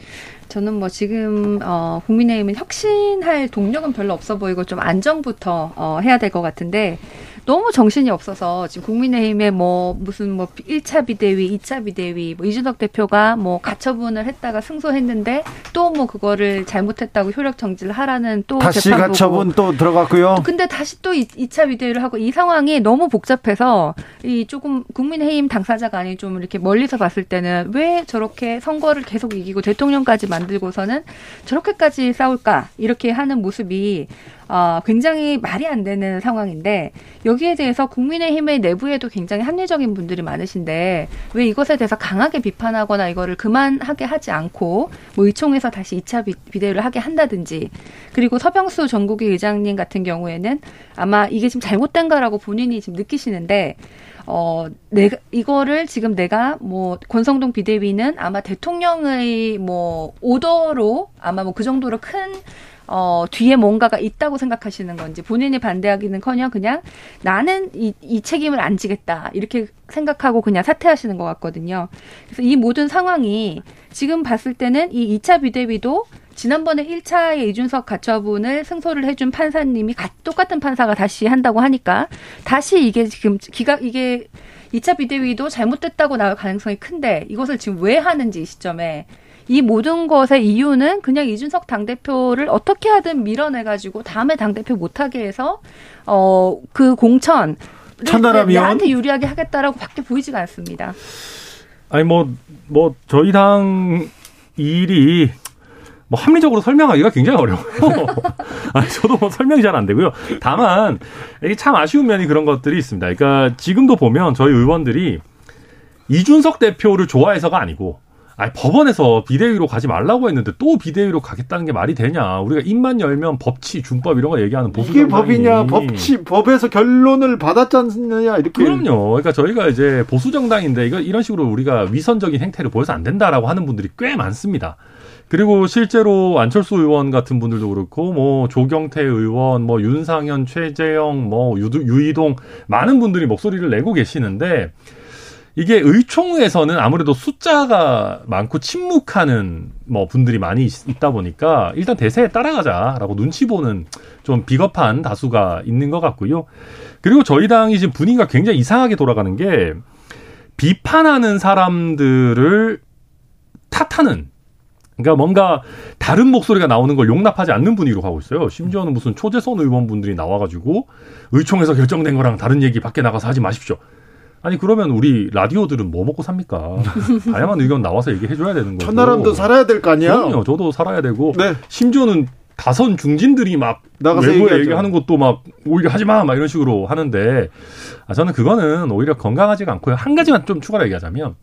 S6: 저는 뭐 지금 어, 국민의힘은 혁신할 동력은 별로 없어 보이고 좀 안정부터 어, 해야 될 것 같은데 너무 정신이 없어서 지금 국민의힘에 뭐 무슨 뭐 1차 비대위, 2차 비대위, 뭐 이준석 대표가 뭐 가처분을 했다가 승소했는데 또 뭐 그거를 잘못했다고 효력 정지를 하라는 또
S1: 다시. 가처분 또 들어갔고요.
S6: 근데 다시 또 2, 차 비대위를 하고 이 상황이 너무 복잡해서 이 조금 국민의힘 당사자가 아닌 좀 이렇게 멀리서 봤을 때는 왜 저렇게 선거를 계속 이기고 대통령까지 만들고서는 저렇게까지 싸울까 이렇게 하는 모습이 어, 굉장히 말이 안 되는 상황인데 여기에 대해서 국민의힘의 내부에도 굉장히 합리적인 분들이 많으신데 왜 이것에 대해서 강하게 비판하거나 이거를 그만하게 하지 않고 뭐 의총에서 다시 2차 비, 비대위를 하게 한다든지 그리고 서병수 전국위 의장님 같은 경우에는 아마 이게 지금 잘못된가라고 본인이 지금 느끼시는데 어, 내가, 이거를 지금 내가 뭐, 권성동 비대위는 아마 대통령의 뭐, 오더로 아마 뭐 그 정도로 큰 어, 뒤에 뭔가가 있다고 생각하시는 건지 본인이 반대하기는 커녕 그냥 나는 이, 이 책임을 안 지겠다. 이렇게 생각하고 그냥 사퇴하시는 것 같거든요. 그래서 이 모든 상황이 지금 봤을 때는 이 2차 비대위도 지난번에 1차에 이준석 가처분을 승소를 해준 판사님이 가- 똑같은 판사가 다시 한다고 하니까 다시 이게 지금 기가, 이게 2차 비대위도 잘못됐다고 나올 가능성이 큰데 이것을 지금 왜 하는지 이 시점에 이 모든 것의 이유는 그냥 이준석 당대표를 어떻게 하든 밀어내가지고 다음에 당대표 못하게 해서, 어, 그 공천.
S1: 의원?
S6: 나한테 유리하게 하겠다라고 밖에 보이지가 않습니다.
S5: 아니 뭐 뭐 저희 당 일이 뭐 합리적으로 설명하기가 굉장히 어려워요. 아니, 저도 뭐 설명이 잘 안 되고요. 다만 이게 참 아쉬운 면이 그런 것들이 있습니다. 그러니까 지금도 보면 저희 의원들이 이준석 대표를 좋아해서가 아니고 아니, 법원에서 비대위로 가지 말라고 했는데 또 비대위로 가겠다는 게 말이 되냐. 우리가 입만 열면 법치, 준법 이런 거 얘기하는 보수
S1: 이게
S5: 정당이
S1: 법이냐, 법치, 법에서 결론을 받았지 않느냐, 이렇게.
S5: 그럼요. 그러니까 저희가 이제 보수 정당인데 이거 이런 식으로 우리가 위선적인 행태를 보여서 안 된다라고 하는 분들이 꽤 많습니다. 그리고 실제로 안철수 의원 같은 분들도 그렇고 뭐 조경태 의원, 뭐 윤상현, 최재형, 뭐 유, 유이동 많은 분들이 목소리를 내고 계시는데 이게 의총에서는 아무래도 숫자가 많고 침묵하는 뭐 분들이 많이 있- 있다 보니까 일단 대세에 따라가자라고 눈치 보는 좀 비겁한 다수가 있는 것 같고요. 그리고 저희 당이 지금 분위기가 굉장히 이상하게 돌아가는 게 비판하는 사람들을 탓하는 그러니까 뭔가 다른 목소리가 나오는 걸 용납하지 않는 분위기로 가고 있어요. 심지어는 무슨 초재선 의원분들이 나와가지고 의총에서 결정된 거랑 다른 얘기 밖에 나가서 하지 마십시오. 아니 그러면 우리 라디오들은 뭐 먹고 삽니까? 다양한 의견 나와서 얘기해 줘야 되는 거고.
S1: 천하람도 살아야 될 거 아니야?
S5: 그럼요. 저도 살아야 되고
S1: 네.
S5: 심지어는 다선 중진들이 막
S1: 나가서
S5: 외부에
S1: 얘기하죠.
S5: 얘기하는 것도 막 오히려 하지 마, 막 이런 식으로 하는데 아, 저는 그거는 오히려 건강하지가 않고요. 한 가지만 좀 추가로 얘기하자면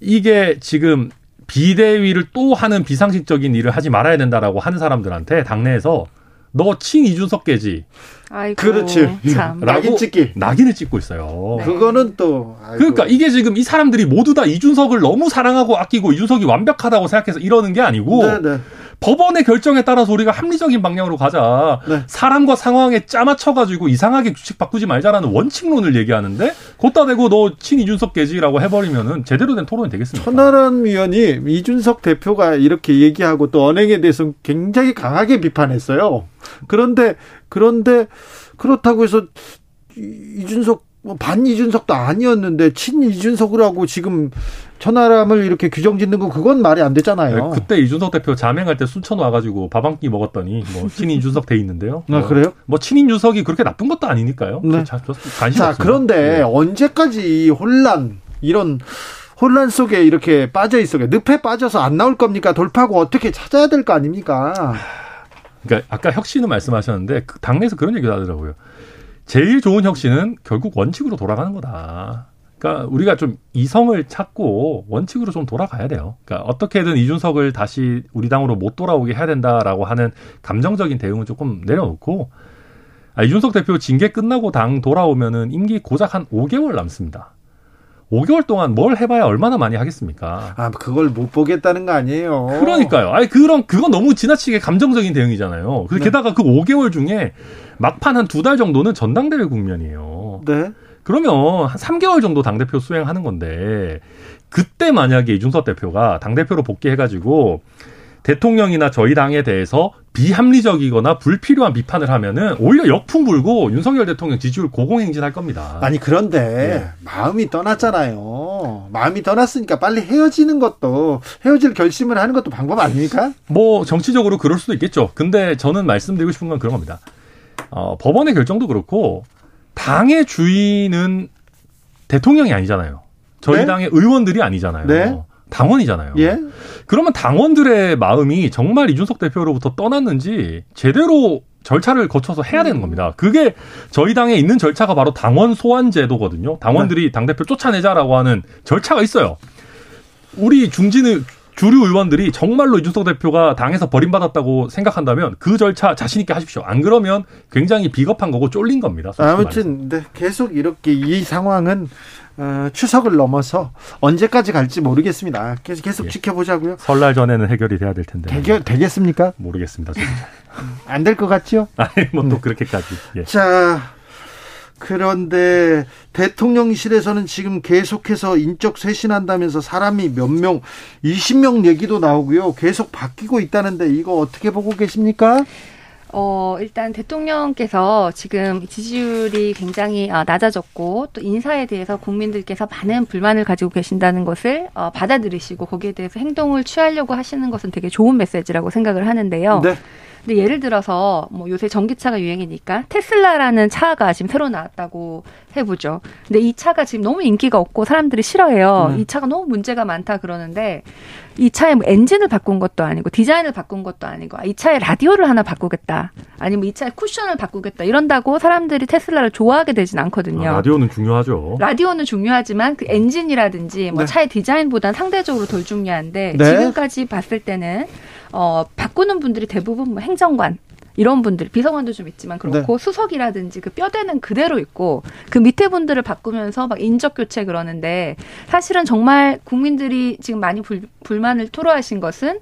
S5: 이게 지금 비대위를 또 하는 비상식적인 일을 하지 말아야 된다라고 하는 사람들한테 당내에서 너 친 이준석 깨지.
S6: 아이고,
S1: 그렇지.
S6: 참.
S1: 낙인 찍기.
S5: 낙인을 찍고 있어요.
S6: 네.
S1: 그거는 또 아이고.
S5: 그러니까 이게 지금 이 사람들이 모두 다 이준석을 너무 사랑하고 아끼고 이준석이 완벽하다고 생각해서 이러는 게 아니고
S1: 네, 네.
S5: 법원의 결정에 따라서 우리가 합리적인 방향으로 가자.
S1: 네.
S5: 사람과 상황에 짜맞춰가지고 이상하게 규칙 바꾸지 말자라는 원칙론을 얘기하는데 걷다 대고 너 친 이준석 깨지라고 해버리면은 제대로 된 토론이 되겠습니까?
S1: 천하람 위원이 이준석 대표가 이렇게 얘기하고 또 언행에 대해서 굉장히 강하게 비판했어요. 그런데 그런데 그렇다고 해서 이- 이준석 뭐반 이준석도 아니었는데 친 이준석을 하고 지금 천하람을 이렇게 규정 짓는 건 그건 말이 안 되잖아요.
S5: 네, 그때 이준석 대표 자맹할 때 순천 와가지고 밥 한 끼 먹었더니 뭐 친인 준석 돼 있는데요.
S1: 아,
S5: 뭐,
S1: 그래요?
S5: 뭐 친인 준석이 그렇게 나쁜 것도 아니니까요.
S1: 네.
S5: 자, 저, 관심
S1: 자,
S5: 없습니다.
S1: 그런데
S5: 네.
S1: 언제까지 이 혼란 이런 혼란 속에 이렇게 빠져 있어 늪에 빠져서 안 나올 겁니까? 돌파구 어떻게 찾아야 될 거 아닙니까?
S5: 그러니까 아까 혁신은 말씀하셨는데 그 당내에서 그런 얘기도 하더라고요. 제일 좋은 혁신은 결국 원칙으로 돌아가는 거다. 그러니까 우리가 좀 이성을 찾고 원칙으로 좀 돌아가야 돼요. 그러니까 어떻게든 이준석을 다시 우리 당으로 못 돌아오게 해야 된다라고 하는 감정적인 대응은 조금 내려놓고 아, 이준석 대표 징계 끝나고 당 돌아오면은 임기 고작 한 5개월 남습니다. 5개월 동안 뭘 해봐야 얼마나 많이 하겠습니까?
S1: 아, 그걸 못 보겠다는 거 아니에요.
S5: 그러니까요. 아니 그런 그건 너무 지나치게 감정적인 대응이잖아요. 그리고
S1: 네.
S5: 게다가 그 5개월 중에 막판 한 두 달 정도는 전당대회 국면이에요.
S1: 네.
S5: 그러면 한 3개월 정도 당대표 수행하는 건데 그때 만약에 이준석 대표가 당대표로 복귀해가지고 대통령이나 저희 당에 대해서 비합리적이거나 불필요한 비판을 하면은 오히려 역풍 불고 윤석열 대통령 지지율 고공행진할 겁니다.
S1: 아니 그런데
S5: 네.
S1: 마음이 떠났잖아요. 마음이 떠났으니까 빨리 헤어지는 것도 헤어질 결심을 하는 것도 방법 아닙니까?
S5: 뭐 정치적으로 그럴 수도 있겠죠. 근데 저는 말씀드리고 싶은 건 그런 겁니다. 어, 법원의 결정도 그렇고 당의 주인은 대통령이 아니잖아요. 저희
S1: 네?
S5: 당의 의원들이 아니잖아요.
S1: 네.
S5: 당원이잖아요.
S1: 예?
S5: 그러면 당원들의 마음이 정말 이준석 대표로부터 떠났는지 제대로 절차를 거쳐서 해야 되는 겁니다. 그게 저희 당에 있는 절차가 바로 당원 소환 제도거든요. 당원들이 당대표 쫓아내자라고 하는 절차가 있어요. 우리 중진의 주류 의원들이 정말로 이준석 대표가 당에서 버림받았다고 생각한다면 그 절차 자신 있게 하십시오. 안 그러면 굉장히 비겁한 거고 쫄린 겁니다.
S1: 아무튼 네, 계속 이렇게 이 상황은 어, 추석을 넘어서 언제까지 갈지 모르겠습니다. 계속 계속
S5: 예.
S1: 지켜보자고요.
S5: 설날 전에는 해결이 돼야 될 텐데.
S1: 되게 되겠습니까?
S5: 모르겠습니다.
S1: 안 될 것 같죠?
S5: 아니 뭐또 그렇게까지. 예.
S1: 자, 그런데 대통령실에서는 지금 계속해서 인적 쇄신한다면서 사람이 몇 명, 20명 얘기도 나오고요. 계속 바뀌고 있다는데 이거 어떻게 보고 계십니까?
S6: 어, 일단 대통령께서 지금 지지율이 굉장히 어, 낮아졌고 또 인사에 대해서 국민들께서 많은 불만을 가지고 계신다는 것을 어, 받아들이시고 거기에 대해서 행동을 취하려고 하시는 것은 되게 좋은 메시지라고 생각을 하는데요.
S1: 네.
S6: 근데 예를 들어서 뭐 요새 전기차가 유행이니까 테슬라라는 차가 지금 새로 나왔다고 해보죠. 근데 이 차가 지금 너무 인기가 없고 사람들이 싫어해요.
S1: 음.
S6: 이 차가 너무 문제가 많다 그러는데 이 차의 뭐 엔진을 바꾼 것도 아니고 디자인을 바꾼 것도 아니고 아, 이 차의 라디오를 하나 바꾸겠다. 아니면 이 차의 쿠션을 바꾸겠다. 이런다고 사람들이 테슬라를 좋아하게 되진 않거든요.
S5: 아, 라디오는 중요하죠.
S6: 라디오는 중요하지만 그 엔진이라든지 뭐
S1: 네.
S6: 차의 디자인보단 상대적으로 덜 중요한데
S1: 네.
S6: 지금까지 봤을 때는 어 바꾸는 분들이 대부분 뭐 행정관 이런 분들 비서관도 좀 있지만 그렇고
S1: 네.
S6: 수석이라든지 그 뼈대는 그대로 있고 그 밑에 분들을 바꾸면서 막 인적 교체 그러는데 사실은 정말 국민들이 지금 많이 불, 불만을 토로하신 것은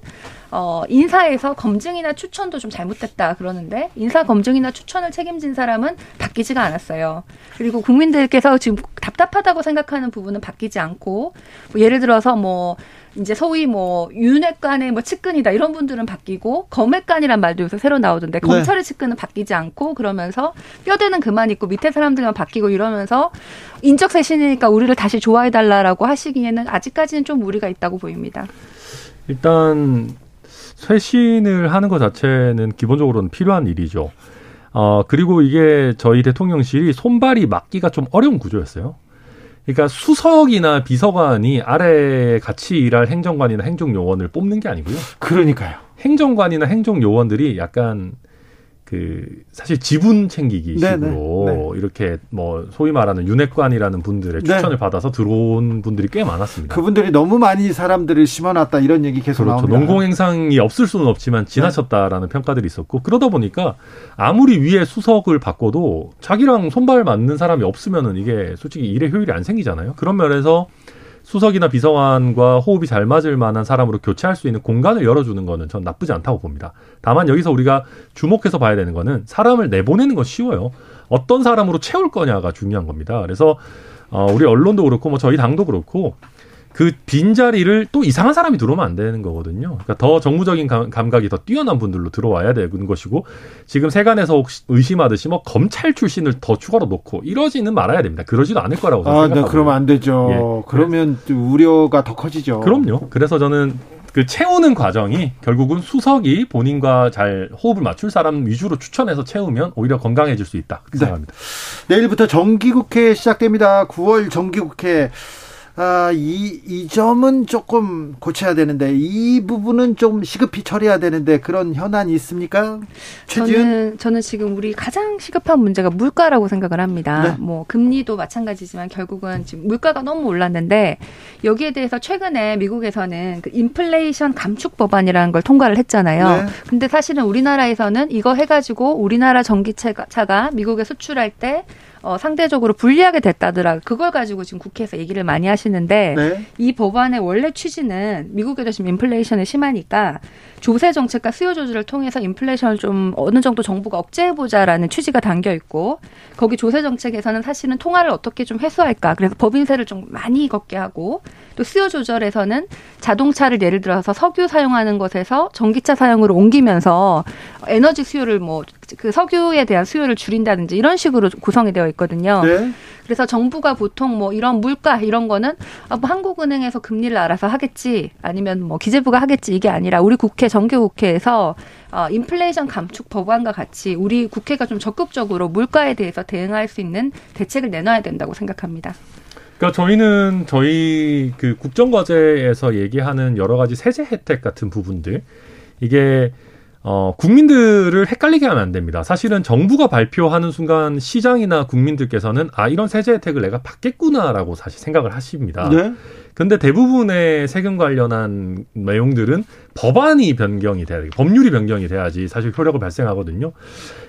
S6: 어, 인사에서 검증이나 추천도 좀 잘못됐다 그러는데 인사 검증이나 추천을 책임진 사람은 바뀌지가 않았어요. 그리고 국민들께서 지금 답답하다고 생각하는 부분은 바뀌지 않고 뭐 예를 들어서 뭐 이제 소위 뭐 윤핵관의 뭐 측근이다 이런 분들은 바뀌고 검핵관이란 말도 요새 새로 나오던데
S1: 네.
S6: 검찰의 측근은 바뀌지 않고 그러면서 뼈대는 그만 있고 밑에 사람들만 바뀌고 이러면서 인적 쇄신이니까 우리를 다시 좋아해 달라라고 하시기에는 아직까지는 좀 무리가 있다고 보입니다.
S5: 일단 쇄신을 하는 것 자체는 기본적으로는 필요한 일이죠. 어, 그리고 이게 저희 대통령실이 손발이 맞기가 좀 어려운 구조였어요. 그러니까 수석이나 비서관이 아래에 같이 일할 행정관이나 행정요원을 뽑는 게 아니고요.
S1: 그러니까요.
S5: 행정관이나 행정요원들이 약간 그 사실 지분 챙기기
S1: 네,
S5: 식으로
S1: 네, 네.
S5: 이렇게 뭐 소위 말하는 윤핵관이라는 분들의
S1: 네.
S5: 추천을 받아서 들어온 분들이 꽤 많았습니다.
S1: 그분들이 너무 많이 사람들을 심어놨다 이런 얘기 계속
S5: 그렇죠.
S1: 나옵니다.
S5: 농공 행상이 없을 수는 없지만 지나쳤다라는 평가들이 있었고 그러다 보니까 아무리 위에 수석을 바꿔도 자기랑 손발 맞는 사람이 없으면은 이게 솔직히 일의 효율이 안 생기잖아요. 그런 면에서 수석이나 비서관과 호흡이 잘 맞을 만한 사람으로 교체할 수 있는 공간을 열어주는 거는 전 나쁘지 않다고 봅니다. 다만 여기서 우리가 주목해서 봐야 되는 거는 사람을 내보내는 건 쉬워요. 어떤 사람으로 채울 거냐가 중요한 겁니다. 그래서 어, 우리 언론도 그렇고 뭐 저희 당도 그렇고 그 빈자리를 또 이상한 사람이 들어오면 안 되는 거거든요. 그러니까 더 정무적인 감, 감각이 더 뛰어난 분들로 들어와야 되는 것이고 지금 세간에서 혹시 의심하듯이 뭐 검찰 출신을 더 추가로 놓고 이러지는 말아야 됩니다. 그러지도 않을 거라고 저는
S1: 아, 네,
S5: 생각하고요.
S1: 그러면 안 되죠.
S5: 예.
S1: 그러면 또 우려가 더 커지죠.
S5: 그럼요. 그래서 저는 그 채우는 과정이 결국은 수석이 본인과 잘 호흡을 맞출 사람 위주로 추천해서 채우면 오히려 건강해질 수 있다. 그렇게
S1: 네.
S5: 생각합니다.
S1: 내일부터 정기국회 시작됩니다. 9월 정기국회. 아, 이, 이 점은 조금 고쳐야 되는데, 이 부분은 좀 시급히 처리해야 되는데, 그런 현안이 있습니까? 최지은?
S6: 저는 저는 지금 우리 가장 시급한 문제가 물가라고 생각을 합니다.
S1: 네.
S6: 뭐 금리도 마찬가지지만 결국은 지금 물가가 너무 올랐는데 여기에 대해서 최근에 미국에서는 그 인플레이션 감축 법안이라는 걸 통과를 했잖아요.
S1: 네.
S6: 근데 사실은 우리나라에서는 이거 해가지고 우리나라 전기차가 차가 미국에 수출할 때 어, 상대적으로 불리하게 됐다더라. 그걸 가지고 지금 국회에서 얘기를 많이 하시는데
S1: 네.
S6: 이 법안의 원래 취지는 미국에도 지금 인플레이션이 심하니까 조세 정책과 수요 조절을 통해서 인플레이션을 좀 어느 정도 정부가 억제해 보자라는 취지가 담겨 있고 거기 조세 정책에서는 사실은 통화를 어떻게 좀 해소할까 그래서 법인세를 좀 많이 걷게 하고 또 수요 조절에서는 자동차를 예를 들어서 석유 사용하는 것에서 전기차 사용으로 옮기면서 에너지 수요를 뭐 그 석유에 대한 수요를 줄인다든지 이런 식으로 구성이 되어 있거든요.
S1: 네.
S6: 그래서 정부가 보통 뭐 이런 물가 이런 거는 아, 뭐 한국은행에서 금리를 알아서 하겠지 아니면 뭐 기재부가 하겠지 이게 아니라 우리 국회 정규 국회에서 어, 인플레이션 감축 법안과 같이 우리 국회가 좀 적극적으로 물가에 대해서 대응할 수 있는 대책을 내놔야 된다고 생각합니다.
S5: 그러니까 저희는 저희 그 국정과제에서 얘기하는 여러 가지 세제 혜택 같은 부분들 이게 어, 국민들을 헷갈리게 하면 안 됩니다. 사실은 정부가 발표하는 순간 시장이나 국민들께서는 아, 이런 세제 혜택을 내가 받겠구나라고 사실 생각을 하십니다.
S1: 네.
S5: 근데 대부분의 세금 관련한 내용들은 법안이 변경이 돼야 돼. 법률이 변경이 돼야지 사실 효력을 발생하거든요.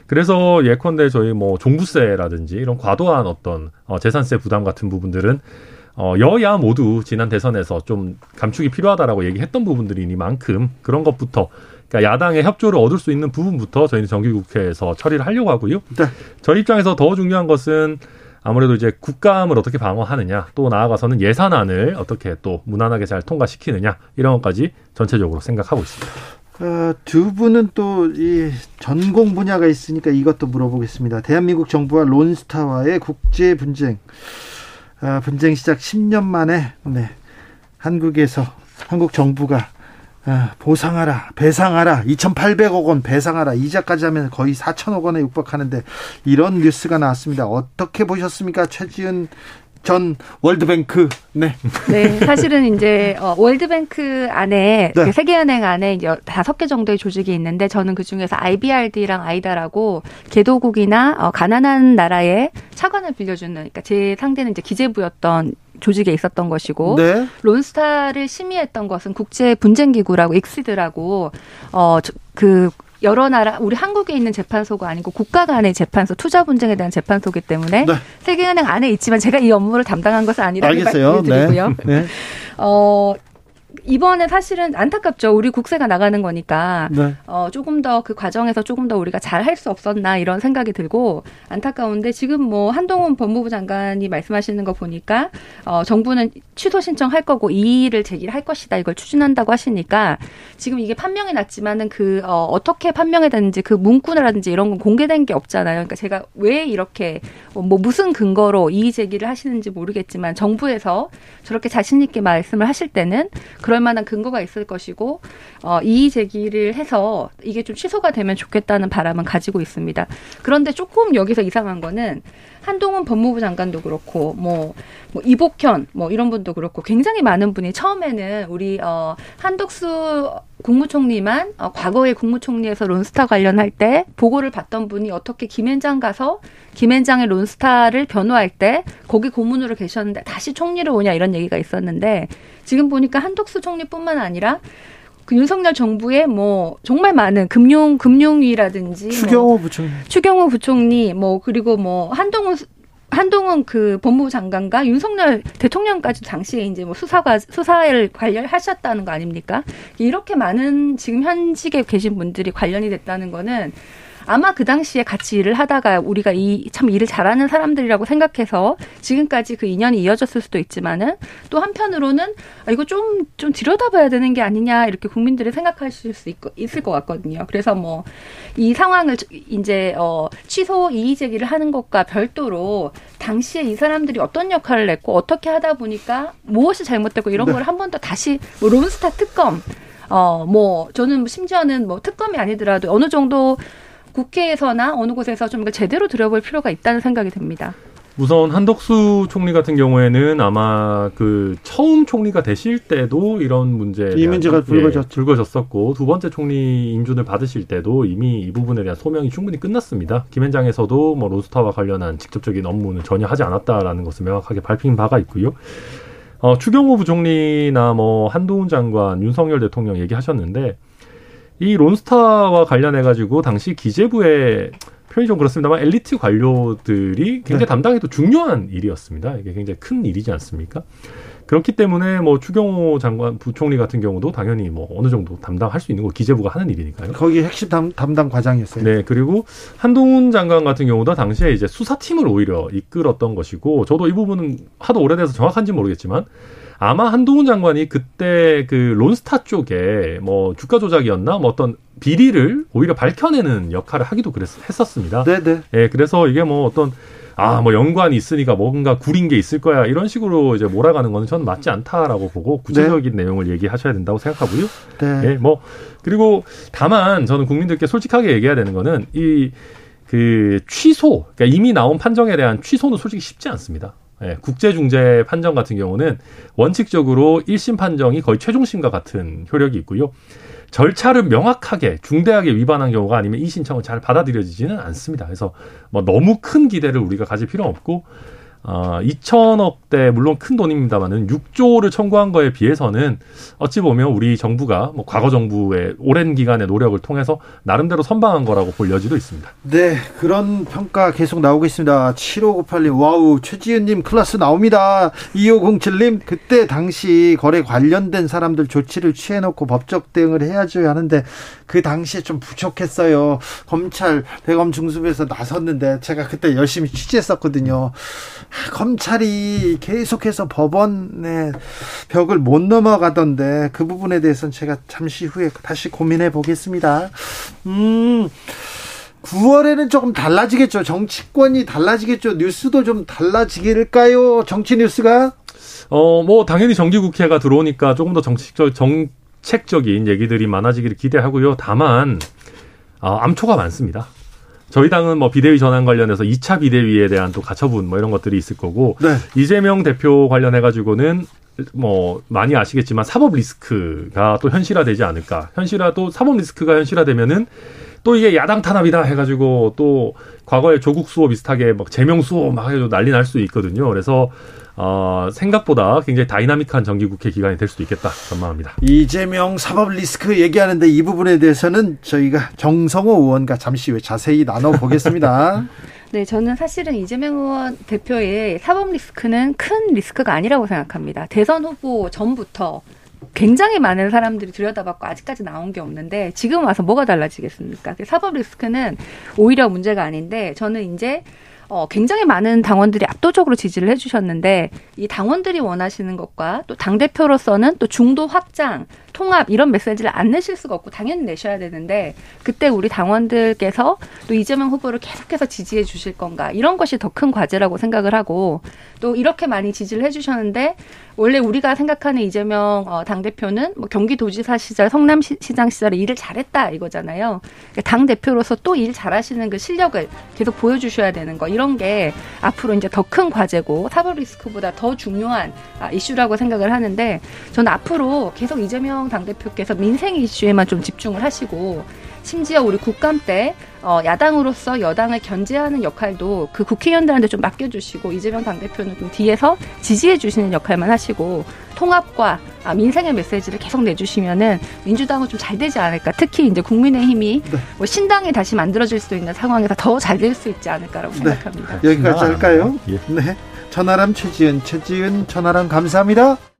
S5: 그래서 예컨대 저희 뭐 종부세라든지 이런 과도한 어떤 어, 재산세 부담 같은 부분들은 어, 여야 모두 지난 대선에서 좀 감축이 필요하다라고 얘기했던 부분들이니만큼 그런 것부터 그러니까 야당의 협조를 얻을 수 있는 부분부터 저희는 정기국회에서 처리를 하려고 하고요.
S1: 네.
S5: 저희 입장에서 더 중요한 것은 아무래도 이제 국감을 어떻게 방어하느냐, 또 나아가서는 예산안을 어떻게 또 무난하게 잘 통과시키느냐 이런 것까지 전체적으로 생각하고 있습니다.
S1: 어, 두 분은 또 이 전공 분야가 있으니까 이것도 물어보겠습니다. 대한민국 정부와 론스타와의 국제 분쟁. 아, 분쟁 시작 10년 만에 네. 한국에서 한국 정부가 아, 보상하라, 배상하라, 2,800억 원 배상하라, 이자까지 하면 거의 4천억 원에 육박하는데 이런 뉴스가 나왔습니다. 어떻게 보셨습니까? 최지은 전 월드뱅크. 네.
S6: 네, 사실은 이제 어, 월드뱅크 안에
S1: 네.
S6: 그 세계은행 안에 다섯 개 정도의 조직이 있는데 저는 그 중에서 IBRD랑 아이다라고 개도국이나 어, 가난한 나라에 차관을 빌려주는 그러니까 제 상대는 이제 기재부였던 조직에 있었던 것이고
S1: 네.
S6: 론스타를 심의했던 것은 국제 분쟁 기구라고 익시드라고 어그 여러 나라 우리 한국에 있는 재판소가 아니고 국가 간의 재판소 투자 분쟁에 대한 재판소기 때문에
S1: 네.
S6: 세계은행 안에 있지만 제가 이 업무를 담당한 것은 아니라는
S1: 알겠어요. 네.
S6: 말씀드리고요.
S1: 네.
S6: 어 이번에 사실은 안타깝죠. 우리 국세가 나가는 거니까
S1: 네.
S6: 어, 조금 더 그 과정에서 조금 더 우리가 잘 할 수 없었나 이런 생각이 들고 안타까운데 지금 뭐 한동훈 법무부 장관이 말씀하시는 거 보니까 어, 정부는 취소 신청할 거고 이의를 제기할 것이다 이걸 추진한다고 하시니까 지금 이게 판명이 났지만은 그 어, 어떻게 판명이 됐는지 그 문구라든지 이런 건 공개된 게 없잖아요. 그러니까 제가 왜 이렇게 어, 뭐 무슨 근거로 이의 제기를 하시는지 모르겠지만 정부에서 저렇게 자신 있게 말씀을 하실 때는 그럴 만한 근거가 있을 것이고 어, 이의 제기를 해서 이게 좀 취소가 되면 좋겠다는 바람은 가지고 있습니다. 그런데 조금 여기서 이상한 거는 한동훈 법무부 장관도 그렇고 뭐, 뭐 이복현 뭐 이런 분도 그렇고 굉장히 많은 분이 처음에는 우리 어 한덕수 국무총리만 어, 과거에 국무총리에서 론스타 관련할 때 보고를 받던 분이 어떻게 김앤장 가서 김앤장의 론스타를 변호할 때 거기 고문으로 계셨는데 다시 총리로 오냐 이런 얘기가 있었는데 지금 보니까 한덕수 총리뿐만 아니라 그 윤석열 정부의 뭐 정말 많은 금융 금융위라든지 뭐
S1: 추경호 부총리.
S6: 추경호 부총리 뭐 그리고 뭐 한동훈 한동훈 그 법무부 장관과 윤석열 대통령까지 당시에 이제 뭐 수사가 수사를 관련하셨다는 거 아닙니까? 이렇게 많은 지금 현직에 계신 분들이 관련이 됐다는 거는 아마 그 당시에 같이 일을 하다가 우리가 이 참 일을 잘하는 사람들이라고 생각해서 지금까지 그 인연이 이어졌을 수도 있지만은 또 한편으로는 아, 이거 좀, 좀 들여다봐야 되는 게 아니냐 이렇게 국민들이 생각하실 수 있, 있을 것 같거든요. 그래서 뭐 이 상황을 이제 어, 취소 이의 제기를 하는 것과 별도로 당시에 이 사람들이 어떤 역할을 했고 어떻게 하다 보니까 무엇이 잘못됐고 이런
S1: 네.
S6: 걸한 번 더 다시 뭐 론스타 특검 어, 뭐, 저는 심지어는 뭐 특검이 아니더라도 어느 정도 국회에서나 어느 곳에서 좀 이걸 제대로 들여볼 필요가 있다는 생각이 듭니다.
S5: 우선 한덕수 총리 같은 경우에는 아마 그 처음 총리가 되실 때도 이런 문제에
S1: 이 문제가
S5: 예,
S1: 불거졌죠.
S5: 불거졌었고 두 번째 총리 인준을 받으실 때도 이미 이 부분에 대한 소명이 충분히 끝났습니다. 김현장에서도 뭐 로스타와 관련한 직접적인 업무는 전혀 하지 않았다라는 것을 명확하게 밝힌 바가 있고요. 어, 추경호 부총리나 뭐 한동훈 장관, 윤석열 대통령 얘기하셨는데 이 론스타와 관련해 가지고 당시 기재부의 표현이 좀 그렇습니다만 엘리트 관료들이 굉장히
S1: 네.
S5: 담당해도 중요한 일이었습니다. 이게 굉장히 큰 일이지 않습니까? 그렇기 때문에 뭐 추경호 장관 부총리 같은 경우도 당연히 뭐 어느 정도 담당할 수 있는 거 기재부가 하는 일이니까요.
S1: 거기 핵심 담, 담당 과장이었어요.
S5: 네, 그리고 한동훈 장관 같은 경우도 당시에 이제 수사팀을 오히려 이끌었던 것이고, 저도 이 부분은 하도 오래돼서 정확한지 모르겠지만, 아마 한동훈 장관이 그때 그 론스타 쪽에 뭐 주가 조작이었나 뭐 어떤 비리를 오히려 밝혀내는 역할을 하기도 그랬, 했었습니다.
S1: 네, 네.
S5: 예, 그래서 이게 뭐 어떤 아, 뭐 연관이 있으니까 뭔가 구린 게 있을 거야. 이런 식으로 이제 몰아가는 거는 저는 맞지 않다라고 보고 구체적인 내용을 얘기하셔야 된다고 생각하고요.
S1: 네.
S5: 예, 뭐 그리고 다만 저는 국민들께 솔직하게 얘기해야 되는 거는 이 그 취소, 그러니까 이미 나온 판정에 대한 취소는 솔직히 쉽지 않습니다. 예, 국제중재 판정 같은 경우는 원칙적으로 1심 판정이 거의 최종심과 같은 효력이 있고요. 절차를 명확하게 중대하게 위반한 경우가 아니면 이 신청은 잘 받아들여지지는 않습니다. 그래서 뭐 너무 큰 기대를 우리가 가질 필요는 없고 어, 2천억대 물론 큰 돈입니다만은 6조를 청구한 거에 비해서는 어찌 보면 우리 정부가 뭐 과거 정부의 오랜 기간의 노력을 통해서 나름대로 선방한 거라고 볼 여지도 있습니다.
S1: 네, 그런 평가 계속 나오고 있습니다. 7598님, 와우, 최지은님 클래스 나옵니다. 2507님, 그때 당시 거래 관련된 사람들 조치를 취해놓고 법적 대응을 해야죠 하는데, 그 당시에 좀 부족했어요. 검찰, 대검 중수부에서 나섰는데, 제가 그때 열심히 취재했었거든요. 아, 검찰이 계속해서 법원의 벽을 못 넘어가던데, 그 부분에 대해서는 제가 잠시 후에 다시 고민해 보겠습니다. 음, 9월에는 조금 달라지겠죠. 정치권이 달라지겠죠. 뉴스도 좀 달라지길까요? 정치 뉴스가?
S5: 어, 뭐 당연히 정기국회가 들어오니까 조금 더 정책적 정책적인 얘기들이 많아지기를 기대하고요. 다만 아, 암초가 많습니다. 저희 당은 뭐 비대위 전환 관련해서 2차 비대위에 대한 또 가처분 뭐 이런 것들이 있을 거고
S1: 네.
S5: 이재명 대표 관련해 가지고는 뭐 많이 아시겠지만 사법 리스크가 또 현실화되지 않을까. 현실화 또 사법 리스크가 현실화되면은 또 이게 야당 탄압이다 해가지고 또 과거에 조국 수호 비슷하게 막 재명 수호 막 해도 난리 날 수 있거든요. 그래서 어, 생각보다 굉장히 다이나믹한 정기국회 기간이 될 수도 있겠다 전망합니다.
S1: 이재명 사법 리스크 얘기하는데 이 부분에 대해서는 저희가 정성호 의원과 잠시 후에 자세히 나눠보겠습니다.
S6: 네, 저는 사실은 이재명 의원 대표의 사법 리스크는 큰 리스크가 아니라고 생각합니다. 대선 후보 전부터 굉장히 많은 사람들이 들여다봤고 아직까지 나온 게 없는데 지금 와서 뭐가 달라지겠습니까? 그 사법 리스크는 오히려 문제가 아닌데 저는 이제 어, 굉장히 많은 당원들이 압도적으로 지지를 해주셨는데 이 당원들이 원하시는 것과 또 당 대표로서는 또 중도 확장, 통합 이런 메시지를 안 내실 수가 없고 당연히 내셔야 되는데 그때 우리 당원들께서 또 이재명 후보를 계속해서 지지해 주실 건가 이런 것이 더 큰 과제라고 생각을 하고 또 이렇게 많이 지지를 해주셨는데 원래 우리가 생각하는 이재명 어, 당 대표는 뭐 경기도지사 시절 성남시장 시절에 일을 잘했다 이거잖아요. 그러니까 당 대표로서 또 일 잘하시는 그 실력을 계속 보여주셔야 되는 거 이런 게 앞으로 이제 더 큰 과제고 사법 리스크보다 더 중요한 아, 이슈라고 생각을 하는데 저는 앞으로 계속 이재명 당 대표께서 민생 이슈에만 좀 집중을 하시고 심지어 우리 국감 때 어, 야당으로서 여당을 견제하는 역할도 그 국회의원들한테 좀 맡겨주시고 이재명 당대표는 좀 뒤에서 지지해 주시는 역할만 하시고 통합과 아, 민생의 메시지를 계속 내주시면은 민주당은 좀 잘 되지 않을까. 특히 이제 국민의힘이
S1: 네.
S6: 뭐 신당이 다시 만들어질 수 있는 상황에서 더 잘 될 수 있지 않을까라고
S1: 네.
S6: 생각합니다.
S1: 여기까지 할까요?
S5: 예.
S1: 네. 천하람 최지은, 최지은 천하람 감사합니다.